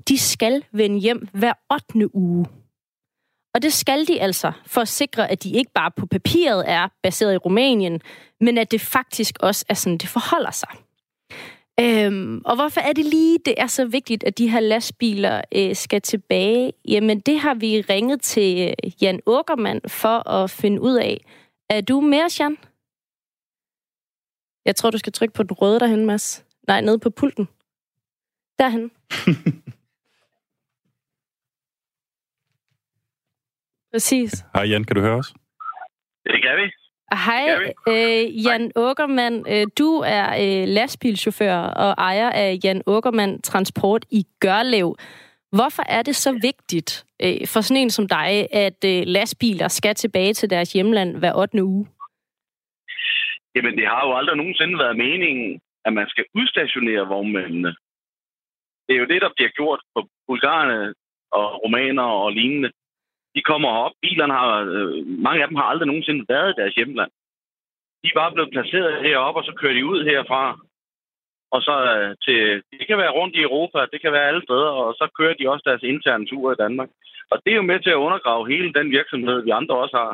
de skal vende hjem hver 8. uge. Og det skal de altså, for at sikre, at de ikke bare på papiret er baseret i Rumænien, men at det faktisk også er sådan, det forholder sig. Øhm, og hvorfor er det lige, det er så vigtigt, at de her lastbiler øh, skal tilbage? Jamen, det har vi ringet til øh, Jan Åkermann for at finde ud af. Er du mere, Jan? Jeg tror, du skal trykke på den røde derhen, Mads. Nej, nede på pulten. Derhen. Præcis. Hej Jan, kan du høre os? Det kan vi. Hej, øh, Jan Åkermann. Øh, du er øh, lastbilchauffør og ejer af Jan Åkermann Transport i Gørlev. Hvorfor er det så vigtigt øh, for sådan en som dig, at øh, lastbiler skal tilbage til deres hjemland hver 8. uge? Jamen, det har jo aldrig nogensinde været meningen, at man skal udstationere vognmændene. Det er jo det, der bliver gjort på bulgarerne og romaner og lignende de kommer op. Bilerne har, øh, mange af dem har aldrig nogensinde været i deres hjemland. De er bare blevet placeret heroppe, og så kører de ud herfra. Og så øh, til, det kan være rundt i Europa, det kan være alle steder, og så kører de også deres interne ture i Danmark. Og det er jo med til at undergrave hele den virksomhed, vi andre også har,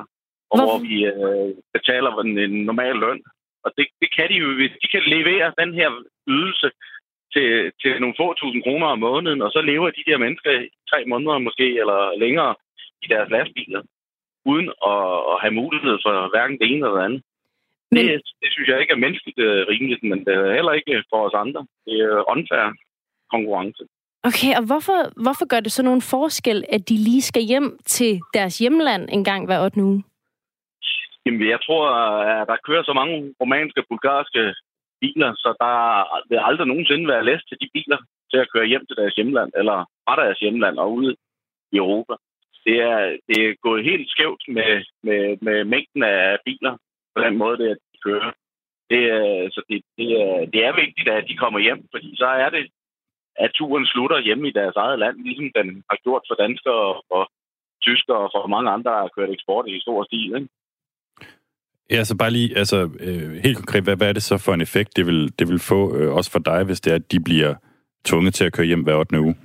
og hvor vi øh, betaler en, en normal løn. Og det, det kan de jo, hvis de kan levere den her ydelse til, til nogle få tusind kroner om måneden, og så lever de der mennesker tre måneder måske, eller længere, i deres lastbiler, uden at, at have mulighed for hverken det ene eller det andet. Men... Det, det synes jeg ikke er menneskeligt uh, rimeligt, men det er heller ikke for os andre. Det er unfair konkurrence. Okay, og hvorfor, hvorfor gør det så nogen forskel, at de lige skal hjem til deres hjemland en gang hver 8 uge? Jamen, jeg tror, at der kører så mange romanske og bulgarske biler, så der vil aldrig nogensinde være læst til de biler til at køre hjem til deres hjemland, eller fra deres hjemland og ude i Europa det er, det er gået helt skævt med, med, med mængden af biler på den måde, det, at de kører. Det, så det, det, er, det er vigtigt, at de kommer hjem, fordi så er det, at turen slutter hjemme i deres eget land, ligesom den har gjort for danskere og tyskere og for mange andre, der har kørt eksport i stor stil. Ikke? Ja, så bare lige, altså øh, helt konkret, hvad, hvad er det så for en effekt, det vil, det vil få øh, også for dig, hvis det er, at de bliver tvunget til at køre hjem hver 8. uge?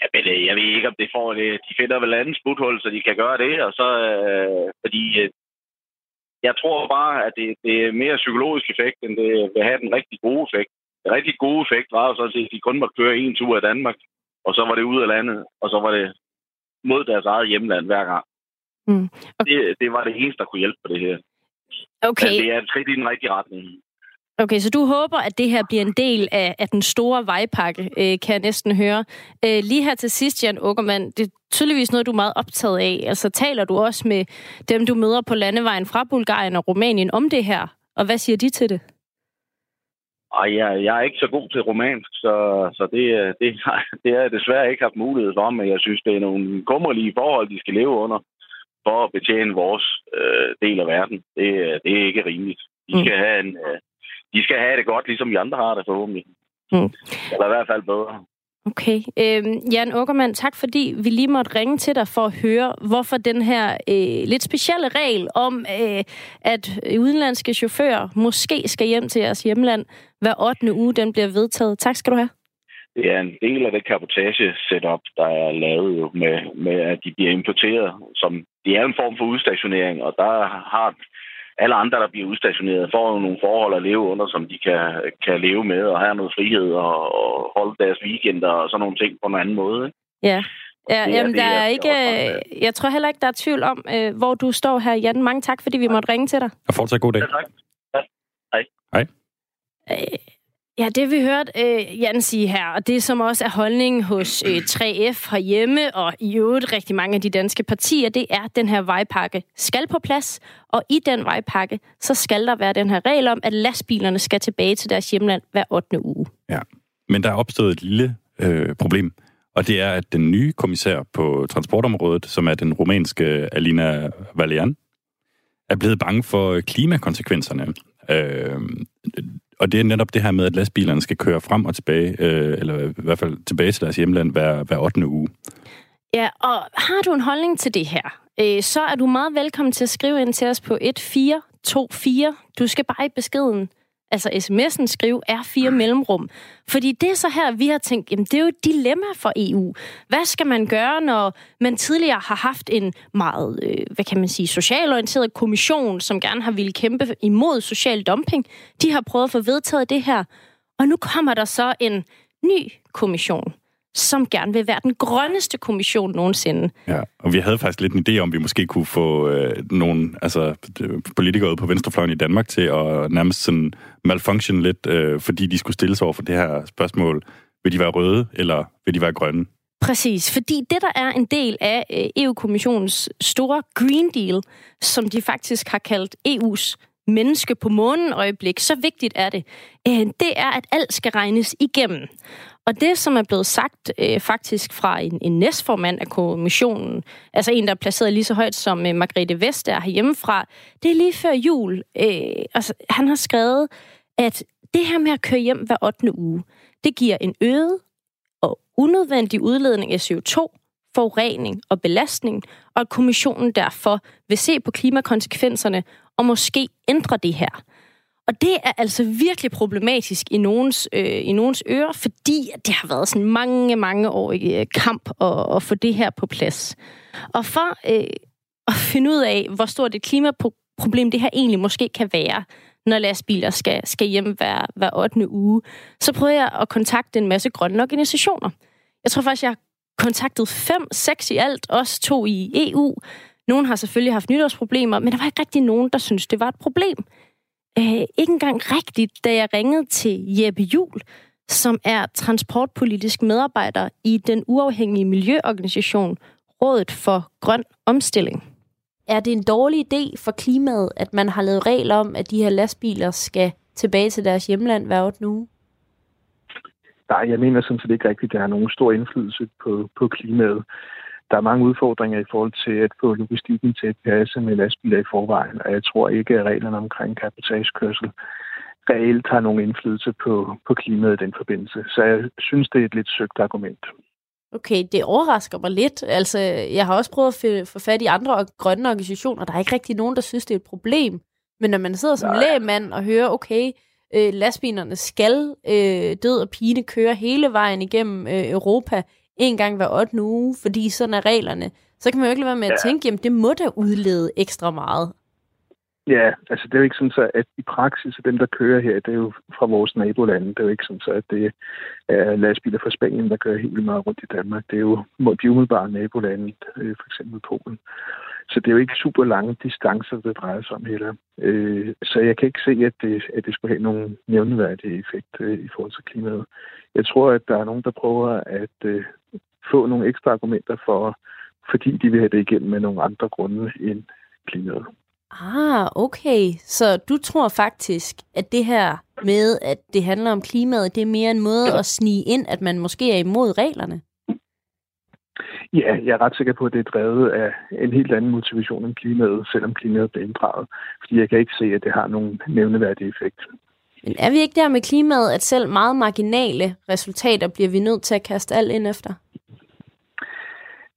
Ja, men øh, jeg ved ikke, om det får det. De finder vel andet sputhul, så de kan gøre det. Og så, øh, fordi øh, jeg tror bare, at det, det er mere psykologisk effekt, end det vil have den rigtig gode effekt. Den rigtig gode effekt var jo så, at de kun måtte køre en tur i Danmark, og så var det ud af landet, og så var det mod deres eget hjemland hver gang. Mm. Okay. Det, det var det eneste, der kunne hjælpe på det her. Okay. Men det er et skridt i den rigtige retning. Okay, så du håber, at det her bliver en del af, af den store vejpakke, øh, kan jeg næsten høre. Øh, lige her til sidst, Jan Åkermann, det er tydeligvis noget, du er meget optaget af. Altså taler du også med dem, du møder på landevejen fra Bulgarien og Rumænien om det her? Og hvad siger de til det? Ej, jeg, jeg er ikke så god til romansk, så, så det, det, det har jeg desværre ikke haft mulighed for, men jeg synes, det er nogle kummerlige forhold, de skal leve under for at betjene vores øh, del af verden. Det, det er ikke rimeligt. De skal mm. have en, øh, de skal have det godt, ligesom vi andre har det forhåbentlig. Mm. Eller i hvert fald bedre. Okay. Øhm, Jan Åkermann, tak fordi vi lige måtte ringe til dig for at høre, hvorfor den her øh, lidt specielle regel om, øh, at udenlandske chauffører måske skal hjem til jeres hjemland hver 8. uge, den bliver vedtaget. Tak skal du have. Det er en del af det kapotage-setup, der er lavet jo med, med, at de bliver importeret. Som, det er en form for udstationering, og der har alle andre, der bliver udstationeret, får jo nogle forhold at leve under, som de kan, kan leve med, og have noget frihed og, og holde deres weekender og sådan nogle ting på en anden måde. Ikke? Ja. Ja, Det er jamen, det, der er jeg ikke, øh, jeg tror heller ikke, der er tvivl om, øh, hvor du står her, Jan. Mange tak, fordi vi måtte ringe til dig. Og fortsat god dag. Ja, tak. Ja. Hej. Hej. Øh, Ja, det vi hørt øh, Jan sige her, og det som også er holdningen hos øh, 3F herhjemme, og i øvrigt rigtig mange af de danske partier, det er, at den her vejpakke skal på plads, og i den vejpakke, så skal der være den her regel om, at lastbilerne skal tilbage til deres hjemland hver 8. uge. Ja. Men der er opstået et lille øh, problem, og det er, at den nye kommissær på transportområdet, som er den rumænske Alina Valian, er blevet bange for øh, klimakonsekvenserne. Øh, og det er netop det her med, at lastbilerne skal køre frem og tilbage, øh, eller i hvert fald tilbage til deres hjemland hver, hver 8. uge. Ja, og har du en holdning til det her, øh, så er du meget velkommen til at skrive ind til os på 1424. Du skal bare i beskeden, altså sms'en, skrive R4 mellemrum. Fordi det er så her, vi har tænkt, jamen det er jo et dilemma for EU. Hvad skal man gøre, når man tidligere har haft en meget, øh, hvad kan man sige, socialorienteret kommission, som gerne har ville kæmpe imod social dumping. De har prøvet at få vedtaget det her. Og nu kommer der så en ny kommission, som gerne vil være den grønneste kommission nogensinde. Ja, og vi havde faktisk lidt en idé om, vi måske kunne få øh, nogle altså, øh, politikere ude på venstrefløjen i Danmark til at nærmest sådan malfunction lidt, øh, fordi de skulle stilles over for det her spørgsmål. Vil de være røde, eller vil de være grønne? Præcis, fordi det, der er en del af øh, EU-kommissionens store Green Deal, som de faktisk har kaldt EU's menneske på månen øjeblik, så vigtigt er det, øh, det er, at alt skal regnes igennem. Og det, som er blevet sagt øh, faktisk fra en, en næstformand af kommissionen, altså en, der er placeret lige så højt som øh, Margrethe Vestager herhjemmefra, det er lige før jul. Øh, altså, han har skrevet, at det her med at køre hjem hver 8. uge, det giver en øget og unødvendig udledning af CO2, forurening og belastning, og at kommissionen derfor vil se på klimakonsekvenserne og måske ændre det her. Og det er altså virkelig problematisk i nogens, øh, i nogens ører, fordi det har været sådan mange, mange år i øh, kamp at, at få det her på plads. Og for øh, at finde ud af, hvor stort et klimaproblem det her egentlig måske kan være, når lastbiler skal, skal hjem hver, hver 8. uge, så prøver jeg at kontakte en masse grønne organisationer. Jeg tror faktisk, jeg har kontaktet fem, seks i alt, også to i EU. Nogle har selvfølgelig haft nytårsproblemer, men der var ikke rigtig nogen, der synes det var et problem. Øh, ikke engang rigtigt, da jeg ringede til Jeppe Jul, som er transportpolitisk medarbejder i den uafhængige miljøorganisation Rådet for Grøn Omstilling. Er det en dårlig idé for klimaet, at man har lavet regler om, at de her lastbiler skal tilbage til deres hjemland hver 8. uge? Nej, jeg mener sådan set ikke rigtigt, at det har nogen stor indflydelse på, på klimaet. Der er mange udfordringer i forhold til at få logistikken til at passe med lastbiler i forvejen, og jeg tror ikke, at reglerne omkring kapitagekørsel reelt har nogen indflydelse på, på klimaet i den forbindelse. Så jeg synes, det er et lidt søgt argument. Okay, det overrasker mig lidt. Altså, jeg har også prøvet at få fat i andre grønne organisationer. Der er ikke rigtig nogen, der synes, det er et problem. Men når man sidder som lægemand og hører, okay, øh, lastbilerne skal øh, død og pine køre hele vejen igennem øh, Europa en gang hver 8. uge, fordi sådan er reglerne, så kan man jo ikke lade være med at Ja. tænke, jamen det må da udlede ekstra meget. Ja, altså det er jo ikke sådan så, at i praksis, dem, der kører her, det er jo fra vores nabolande. Det er jo ikke sådan så, at det er lastbiler fra Spanien, der kører helt vildt meget rundt i Danmark. Det er jo de umiddelbare nabolande, øh, for eksempel Polen. Så det er jo ikke super lange distancer, det drejer sig om heller. Øh, så jeg kan ikke se, at det, at det skulle have nogen nævneværdig effekt øh, i forhold til klimaet. Jeg tror, at der er nogen, der prøver at øh, få nogle ekstra argumenter for, fordi de vil have det igennem med nogle andre grunde end klimaet. Ah, okay. Så du tror faktisk, at det her med, at det handler om klimaet, det er mere en måde at snige ind, at man måske er imod reglerne? Ja, jeg er ret sikker på, at det er drevet af en helt anden motivation end klimaet, selvom klimaet bliver inddraget. Fordi jeg kan ikke se, at det har nogen nævneværdig effekt. Men er vi ikke der med klimaet, at selv meget marginale resultater bliver vi nødt til at kaste alt ind efter?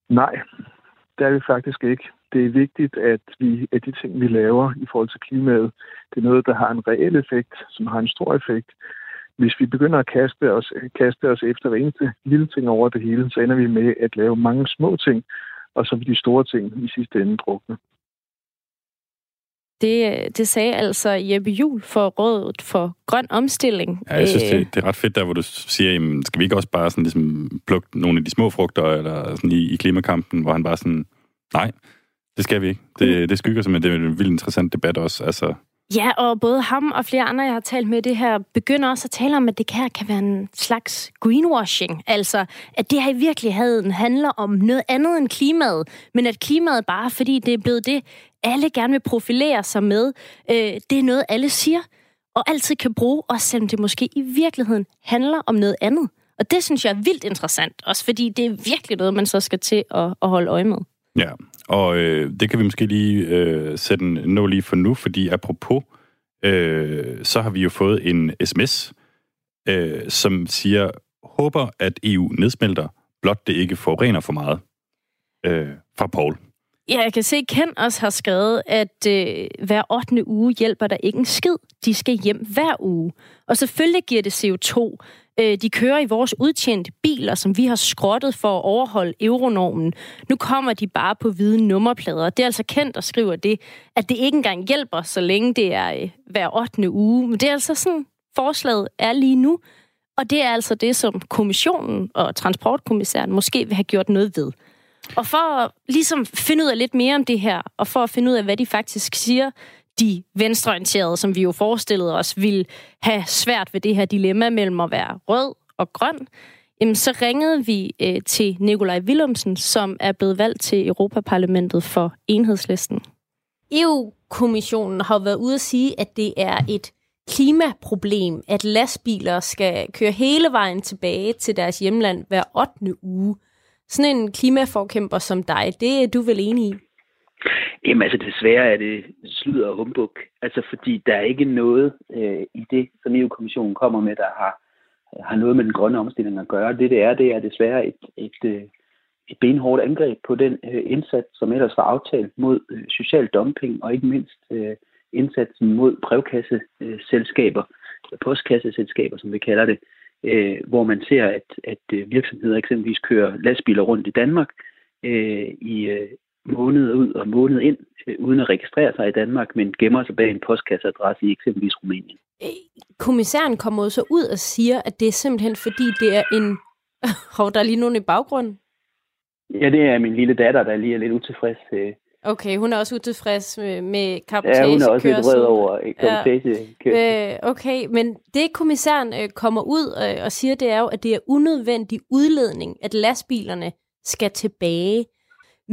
Nej, det er vi faktisk ikke. Det er vigtigt, at vi at de ting, vi laver i forhold til klimaet, det er noget, der har en reel effekt, som har en stor effekt. Hvis vi begynder at kaste os, kaste os efter hver eneste lille ting over det hele, så ender vi med at lave mange små ting, og så vil de store ting i sidste ende drukne. Det, det sagde altså Jeppe Jul for Rådet for Grøn Omstilling. Ja, jeg synes, det, det er ret fedt der, hvor du siger, jamen, skal vi ikke også bare sådan, ligesom, plukke nogle af de små frugter eller sådan i, i klimakampen, hvor han bare sådan, nej, det skal vi ikke. Det, det skygger simpelthen, det er en vildt interessant debat også. Altså, Ja, og både ham og flere andre, jeg har talt med det her, begynder også at tale om, at det her kan være en slags greenwashing. Altså, at det her i virkeligheden handler om noget andet end klimaet, men at klimaet bare, fordi det er blevet det, alle gerne vil profilere sig med, øh, det er noget, alle siger, og altid kan bruge, også selvom det måske i virkeligheden handler om noget andet. Og det synes jeg er vildt interessant, også fordi det er virkelig noget, man så skal til at, at holde øje med. Ja, og øh, det kan vi måske lige øh, sætte en nå lige for nu, fordi apropos, øh, så har vi jo fået en sms, øh, som siger, håber, at EU nedsmelter, blot det ikke forurener for meget. Øh, fra Paul. Ja, jeg kan se, at Ken også har skrevet, at øh, hver 8. uge hjælper der ikke en skid. De skal hjem hver uge. Og selvfølgelig giver det CO2. Øh, de kører i vores udtjente biler, som vi har skrottet for at overholde euronormen. Nu kommer de bare på hvide nummerplader. Det er altså kendt og skriver det, at det ikke engang hjælper, så længe det er øh, hver 8. uge. Men det er altså sådan, forslaget er lige nu. Og det er altså det, som kommissionen og transportkommissæren måske vil have gjort noget ved. Og for at ligesom finde ud af lidt mere om det her, og for at finde ud af, hvad de faktisk siger, de venstreorienterede, som vi jo forestillede os, vil have svært ved det her dilemma mellem at være rød og grøn, jamen så ringede vi øh, til Nikolaj Willumsen, som er blevet valgt til Europaparlamentet for enhedslisten. EU-kommissionen har været ude at sige, at det er et klimaproblem, at lastbiler skal køre hele vejen tilbage til deres hjemland hver 8. uge. Sådan en klimaforkæmper som dig, det er du vel enig i? Jamen altså desværre er det sludder og humbug. Altså fordi der er ikke noget øh, i det, som EU-kommissionen kommer med, der har, har noget med den grønne omstilling at gøre. Det det er, det er desværre et, et, øh, et benhårdt angreb på den øh, indsats, som ellers var aftalt mod øh, social dumping og ikke mindst øh, indsatsen mod brevkasseselskaber, øh, postkasseselskaber, som vi kalder det, øh, hvor man ser, at, at øh, virksomheder eksempelvis kører lastbiler rundt i Danmark øh, i øh, måned ud og måned ind, øh, uden at registrere sig i Danmark, men gemmer sig bag en postkasseadresse i eksempelvis Rumænien. Kommissæren kommer så ud og siger, at det er simpelthen fordi, det er en... Hov, der er lige nogen i baggrunden. Ja, det er min lille datter, der lige er lidt utilfreds. Øh, Okay, hun er også utilfreds med, med Ja, hun er også lidt vred over kapotage. Ja. Øh, okay, men det kommissæren øh, kommer ud øh, og siger, det er jo, at det er unødvendig udledning, at lastbilerne skal tilbage.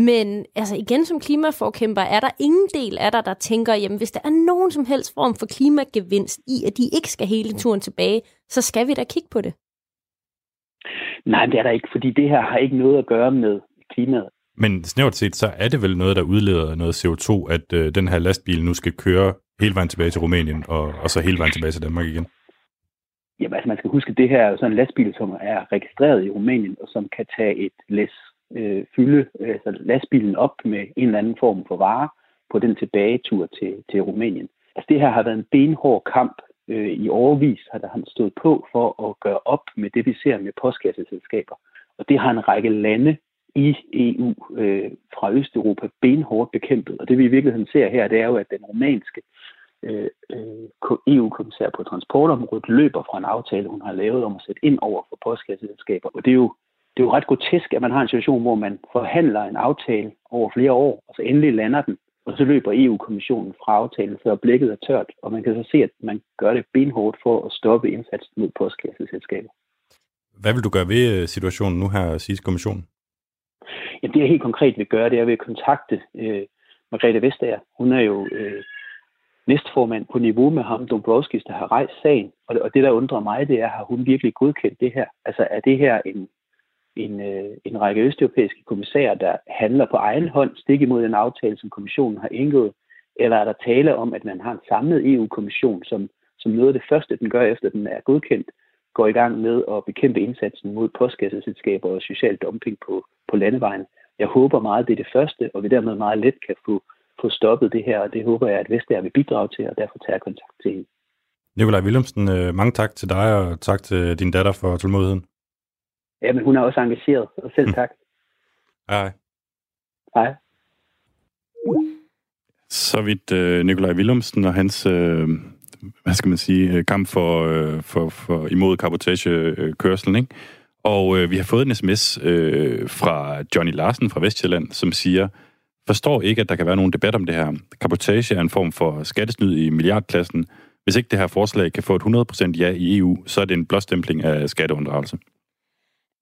Men altså igen som klimaforkæmper, er der ingen del af dig, der tænker, jamen hvis der er nogen som helst form for klimagevinst i, at de ikke skal hele turen tilbage, så skal vi da kigge på det. Nej, det er der ikke, fordi det her har ikke noget at gøre med klimaet. Men snævert set, så er det vel noget, der udleder noget CO2, at øh, den her lastbil nu skal køre hele vejen tilbage til Rumænien, og, og så hele vejen tilbage til Danmark igen? Jamen altså, man skal huske, at det her er sådan en lastbil, som er registreret i Rumænien, og som kan tage et læs øh, fylde altså lastbilen op med en eller anden form for vare på den tilbagetur til, til Rumænien. Altså det her har været en benhård kamp. Øh, I overvis har der han stået på for at gøre op med det, vi ser med postkasseselskaber. Og det har en række lande i EU øh, fra Østeuropa benhårdt bekæmpet. Og det vi i virkeligheden ser her, det er jo, at den romanske øh, øh EU-kommissær på transportområdet løber fra en aftale, hun har lavet om at sætte ind over for postkasseselskaber. Og det er jo det er jo ret grotesk, at man har en situation, hvor man forhandler en aftale over flere år, og så endelig lander den, og så løber EU-kommissionen fra aftalen, før blikket er tørt, og man kan så se, at man gør det benhårdt for at stoppe indsatsen mod postkasseselskaber. Hvad vil du gøre ved situationen nu her, siger kommissionen? Jamen, det jeg helt konkret vil gøre, det er at kontakte øh, Margrethe Vestager. Hun er jo øh, næstformand på niveau med ham, Dombrovskis, der har rejst sagen. Og det, og det, der undrer mig, det er, har hun virkelig godkendt det her? Altså, er det her en, en, øh, en række østeuropæiske kommissærer, der handler på egen hånd, stik imod den aftale, som kommissionen har indgået? Eller er der tale om, at man har en samlet EU-kommission, som som noget af det første, den gør, efter den er godkendt, går i gang med at bekæmpe indsatsen mod postkasseselskaber og social dumping på, på landevejen. Jeg håber meget, det er det første, og vi dermed meget let kan få, få stoppet det her, og det håber jeg, at Vestager vil bidrage til, og derfor tager jeg kontakt til hende. Nikolaj Willemsen, øh, mange tak til dig, og tak til din datter for tålmodigheden. Ja, men hun er også engageret, og selv tak. Hej. Hej. Så vidt øh, Nikolaj Willumsen og hans, øh, hvad skal man sige, øh, kamp for, øh, for, for imod kapotagekørselen, ikke? Og øh, vi har fået en sms øh, fra Johnny Larsen fra Vestjylland, som siger, forstår ikke, at der kan være nogen debat om det her. Kapotage er en form for skattesnyd i milliardklassen. Hvis ikke det her forslag kan få et 100% ja i EU, så er det en blåstempling af skatteunddragelse.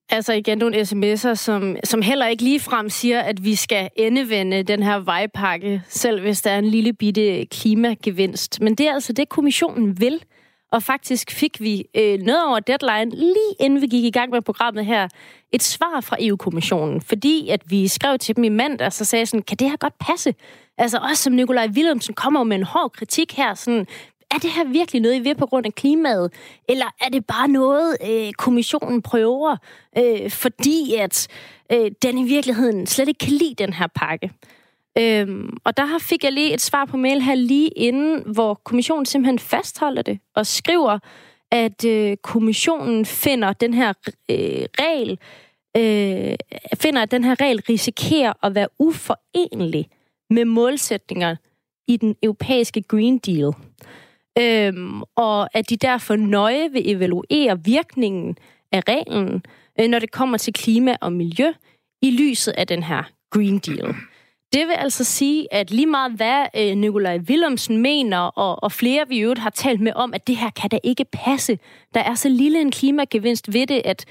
Altså igen nogle sms'er, som, som heller ikke ligefrem siger, at vi skal endevende den her vejpakke, selv hvis der er en lille bitte klimagevinst. Men det er altså det, kommissionen vil. Og faktisk fik vi øh, noget over deadline, lige inden vi gik i gang med programmet her, et svar fra EU-kommissionen. Fordi at vi skrev til dem i mandag, så sagde sådan, kan det her godt passe? Altså også som Nikolaj Willemsen kommer med en hård kritik her, sådan, er det her virkelig noget, I vil på grund af klimaet? Eller er det bare noget, øh, kommissionen prøver, øh, fordi at øh, den i virkeligheden slet ikke kan lide den her pakke? Øhm, og der fik jeg lige et svar på mail her lige inden, hvor kommissionen simpelthen fastholder det og skriver, at øh, kommissionen finder den her øh, regel, øh, finder, at den her regel risikerer at være uforenelig med målsætninger i den europæiske Green Deal øhm, og at de derfor nøje vil evaluere virkningen af reglen, øh, når det kommer til klima og miljø, i lyset af den her Green Deal. Det vil altså sige, at lige meget hvad øh, Nikolaj Willemsen mener, og, og flere vi øvrigt har talt med om, at det her kan da ikke passe. Der er så lille en klimagevinst ved det, at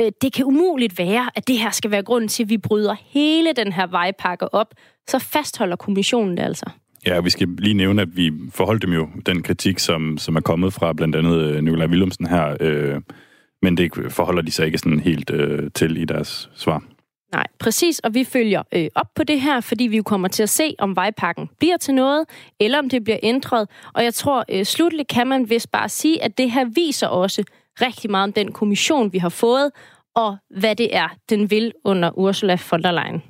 øh, det kan umuligt være, at det her skal være grunden til, at vi bryder hele den her vejpakke op. Så fastholder kommissionen det altså. Ja, vi skal lige nævne, at vi forholdt dem jo den kritik, som, som er kommet fra blandt andet øh, Nikolaj Willumsen her, øh, men det forholder de sig ikke sådan helt øh, til i deres svar. Nej, præcis, og vi følger øh, op på det her, fordi vi jo kommer til at se, om vejpakken bliver til noget, eller om det bliver ændret. Og jeg tror, øh, slutligt kan man vist bare sige, at det her viser også rigtig meget om den kommission, vi har fået, og hvad det er, den vil under Ursula von der Leyen.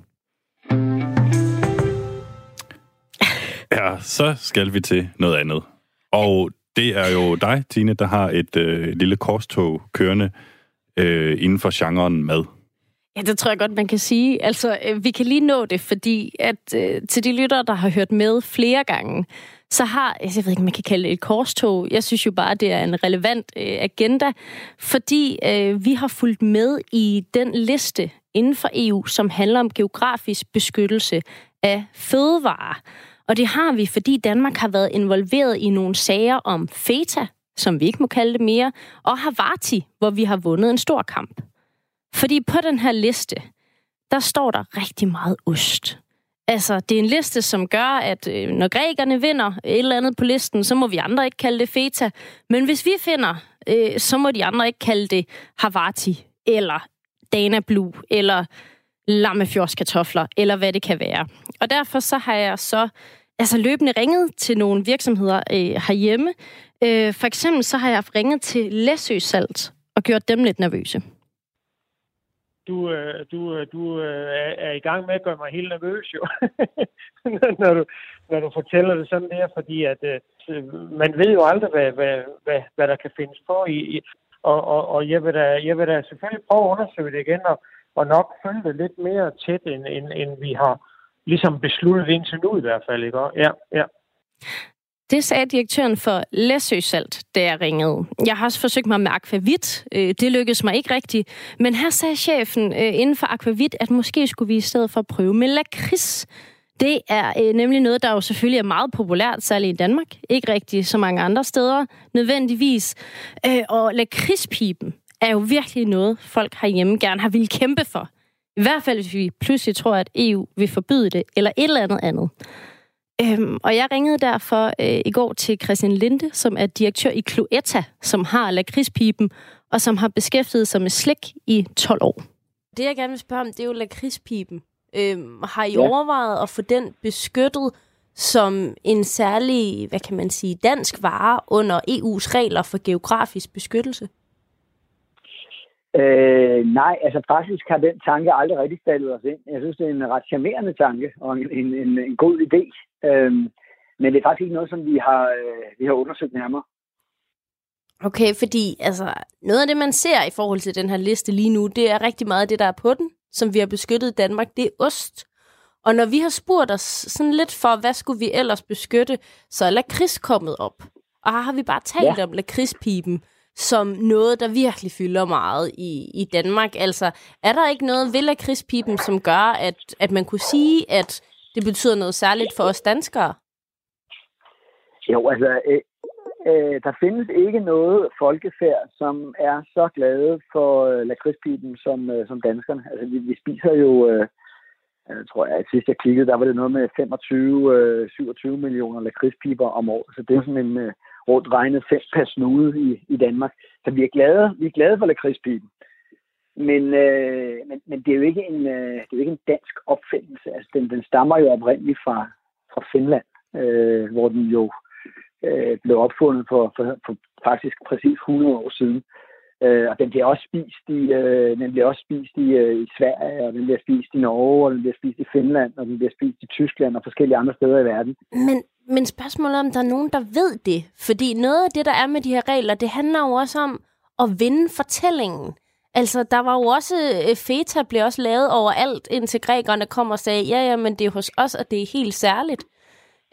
Ja, så skal vi til noget andet. Og det er jo dig, Tine, der har et øh, lille korstog kørende øh, inden for genren mad. Ja, det tror jeg godt, man kan sige. Altså, øh, vi kan lige nå det, fordi at øh, til de lyttere, der har hørt med flere gange, så har, altså, jeg ved ikke, man kan kalde det et korstog, jeg synes jo bare, det er en relevant øh, agenda, fordi øh, vi har fulgt med i den liste inden for EU, som handler om geografisk beskyttelse af fødevarer. Og det har vi, fordi Danmark har været involveret i nogle sager om FETA, som vi ikke må kalde det mere, og Havarti, hvor vi har vundet en stor kamp. Fordi på den her liste, der står der rigtig meget ost. Altså, det er en liste, som gør, at øh, når grækerne vinder et eller andet på listen, så må vi andre ikke kalde det feta. Men hvis vi finder, øh, så må de andre ikke kalde det Havarti, eller Dana Blue, eller lammefjordskartofler, eller hvad det kan være. Og derfor så har jeg så altså løbende ringet til nogle virksomheder øh, herhjemme. Øh, for eksempel så har jeg ringet til Læsø Salt og gjort dem lidt nervøse. Du, øh, du, øh, du øh, er i gang med at gøre mig helt nervøs, jo. når, du, når du fortæller det sådan der, fordi at øh, man ved jo aldrig, hvad, hvad, hvad, hvad der kan findes på i, og, og, og jeg, vil da, jeg vil da selvfølgelig prøve at undersøge det igen, og, og nok følge det lidt mere tæt, end, end, end vi har, ligesom besluttet indtil nu i hvert fald. Ikke? Ja, ja. Det sagde direktøren for Læsø Salt, da jeg ringede. Jeg har også forsøgt mig med Aquavit. Øh, det lykkedes mig ikke rigtigt. Men her sagde chefen øh, inden for Aquavit, at måske skulle vi i stedet for prøve med lakrids. Det er øh, nemlig noget, der jo selvfølgelig er meget populært, særligt i Danmark. Ikke rigtig så mange andre steder, nødvendigvis. Og lakridspipen er jo virkelig noget, folk herhjemme gerne har ville kæmpe for. I hvert fald, hvis vi pludselig tror, at EU vil forbyde det, eller et eller andet andet. Øhm, og jeg ringede derfor øh, i går til Christian Linde, som er direktør i Cloetta, som har lakridspipen, og som har beskæftiget sig med slik i 12 år. Det, jeg gerne vil spørge om, det er jo lakridspipen. Øhm, har I ja. overvejet at få den beskyttet som en særlig, hvad kan man sige, dansk vare under EU's regler for geografisk beskyttelse? Øh, nej, altså faktisk har den tanke aldrig rigtig faldet os ind. Jeg synes, det er en ret charmerende tanke og en, en, en, en god idé. Øh, men det er faktisk ikke noget, som vi har, øh, vi har undersøgt nærmere. Okay, fordi altså, noget af det, man ser i forhold til den her liste lige nu, det er rigtig meget af det, der er på den, som vi har beskyttet i Danmark, det er ost. Og når vi har spurgt os sådan lidt for, hvad skulle vi ellers beskytte, så er lakrids kommet op. Og her har vi bare talt ja. om lakridspipen som noget, der virkelig fylder meget i, i Danmark. Altså, er der ikke noget ved lakridspipen, som gør, at, at man kunne sige, at det betyder noget særligt for os danskere? Jo, altså, øh, øh, der findes ikke noget folkefærd, som er så glade for øh, lakridspipen som, øh, som danskerne. Altså, vi, vi spiser jo, øh, jeg tror jeg, at sidst jeg kiggede, der var det noget med 25-27 øh, millioner lakridspiber om året. Så det er sådan en øh, rundt regnet fem per snude i, i Danmark. Så vi er glade, vi er glade for lakridspipen. Men, øh, men, men det er jo ikke en, øh, det er jo ikke en dansk opfindelse. Altså, den, den stammer jo oprindeligt fra, fra Finland, øh, hvor den jo øh, blev opfundet for, for, for faktisk præcis 100 år siden. Øh, og den bliver også spist i, øh, den bliver også spist i, øh, i Sverige, og den bliver spist i Norge, og den bliver spist i Finland, og den bliver spist i Tyskland og forskellige andre steder i verden. Men, men spørgsmålet er, om der er nogen, der ved det. Fordi noget af det, der er med de her regler, det handler jo også om at vinde fortællingen. Altså, der var jo også, øh, feta blev også lavet overalt, indtil grækerne kom og sagde, ja, ja, men det er hos os, og det er helt særligt.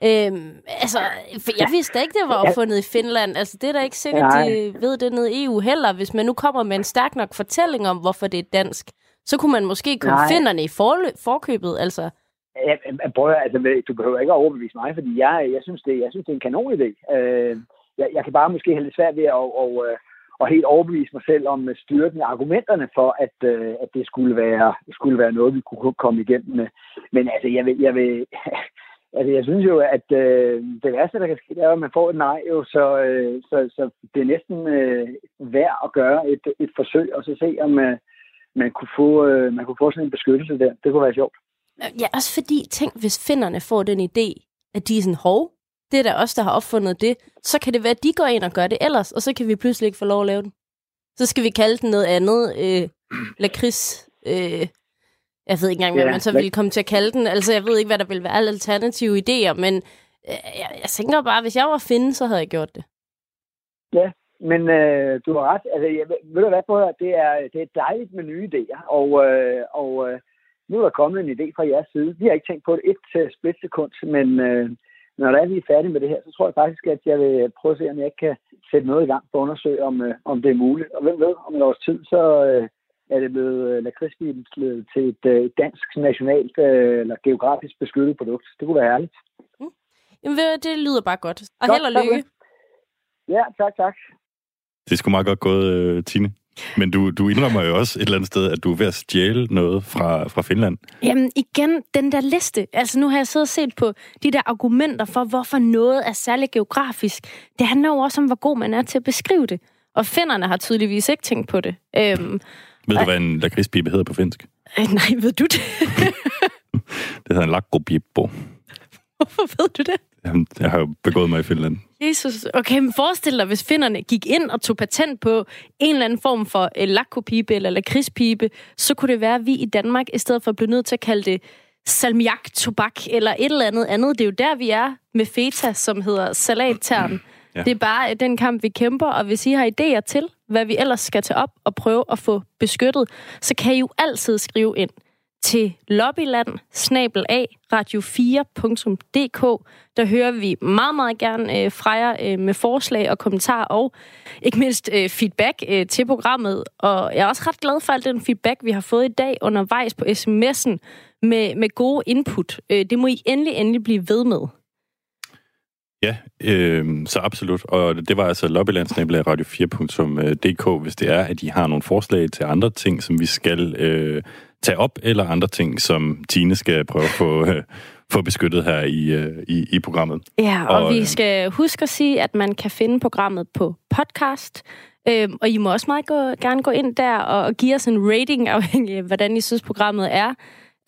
Øhm, altså, jeg vidste ikke, det var opfundet i Finland. Altså, det er da ikke sikkert, Nej. de ved det nede i EU heller. Hvis man nu kommer med en stærk nok fortælling om, hvorfor det er dansk, så kunne man måske komme Nej. finderne i for, forkøbet, altså. Ja, prøv at, altså, du behøver ikke at overbevise mig, fordi jeg, jeg, synes, det, jeg synes, det er en kanon idé. Øh, jeg, jeg kan bare måske have lidt svært ved at, og, øh, og helt overbevise mig selv om øh, styrken af argumenterne for, at, øh, at det skulle være, skulle være noget, vi kunne komme igennem med. Men altså, jeg vil, jeg vil, Altså, jeg synes jo, at øh, det værste, der kan ske, det er, at man får et nej, jo, så, øh, så, så det er næsten øh, værd at gøre et, et forsøg, og så se, om øh, man, kunne få, øh, man kunne få sådan en beskyttelse der. Det kunne være sjovt. Ja, også fordi, tænk, hvis finderne får den idé, at de er sådan, hov, det er da os, der har opfundet det, så kan det være, at de går ind og gør det ellers, og så kan vi pludselig ikke få lov at lave den. Så skal vi kalde den noget andet, øh, lakrids, øh, jeg ved ikke engang, hvad ja, man så ville komme til at kalde den. Altså, jeg ved ikke, hvad der ville være alle alternative idéer, men øh, jeg, jeg tænker bare, hvis jeg var finde, så havde jeg gjort det. Ja, men øh, du har ret. Altså, jeg, ved du hvad, på det er, det er dejligt med nye idéer, og, øh, og øh, nu er der kommet en idé fra jeres side. Vi har ikke tænkt på det et til splitsekund, men øh, når der er, vi er færdige med det her, så tror jeg faktisk, at jeg vil prøve at se, om jeg ikke kan sætte noget i gang for at undersøge, om, øh, om det er muligt. Og hvem ved, om et års tid, så, øh, er det blevet øh, lakridspiben til et øh, dansk nationalt øh, eller geografisk beskyttet produkt. Det kunne være herligt. Mm. Jamen, det lyder bare godt. Og godt, held og lykke. Ja, tak, tak. Det sgu meget godt gået, Tine. Men du, du indrømmer jo også et eller andet sted, at du er ved at stjæle noget fra, fra Finland. Jamen igen, den der liste. Altså nu har jeg siddet og set på de der argumenter for, hvorfor noget er særligt geografisk. Det handler jo også om, hvor god man er til at beskrive det. Og finnerne har tydeligvis ikke tænkt på det. Øhm, ved du, hvad en lakridspibe hedder på finsk? Øh, nej, ved du det? det hedder en lakropippo. Hvorfor ved du det? Jamen, jeg har jo begået mig i Finland. Jesus. Okay, men forestil dig, hvis finderne gik ind og tog patent på en eller anden form for eh, lakkopibe eller lakridspibe, så kunne det være, at vi i Danmark, i stedet for at blive nødt til at kalde det salmiak, tobak eller et eller andet andet, det er jo der, vi er med feta, som hedder salattern. Ja. Det er bare den kamp, vi kæmper, og hvis I har idéer til, hvad vi ellers skal tage op og prøve at få beskyttet, så kan I jo altid skrive ind til lobbyland radio4.dk. Der hører vi meget, meget gerne øh, fra jer øh, med forslag og kommentarer og ikke mindst øh, feedback øh, til programmet. Og jeg er også ret glad for al den feedback, vi har fået i dag undervejs på sms'en med, med gode input. Øh, det må I endelig, endelig blive ved med. Ja, øh, så absolut. Og det var altså lobbylandsnabelagradio4.dk, øh, hvis det er, at I har nogle forslag til andre ting, som vi skal øh, tage op, eller andre ting, som Tine skal prøve at få, øh, få beskyttet her i, øh, i, i programmet. Ja, og, og vi øh, skal huske at sige, at man kan finde programmet på podcast, øh, og I må også meget gå, gerne gå ind der og, og give os en rating, afhængig af, hvordan I synes, programmet er.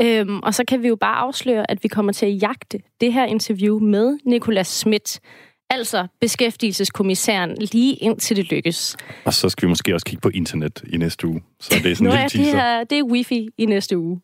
Øhm, og så kan vi jo bare afsløre, at vi kommer til at jagte det her interview med Nikolas Schmidt, altså beskæftigelseskommissæren, lige indtil det lykkes. Og så skal vi måske også kigge på internet i næste uge. Så det er sådan Nu en lille det teaser. her, det er wifi i næste uge.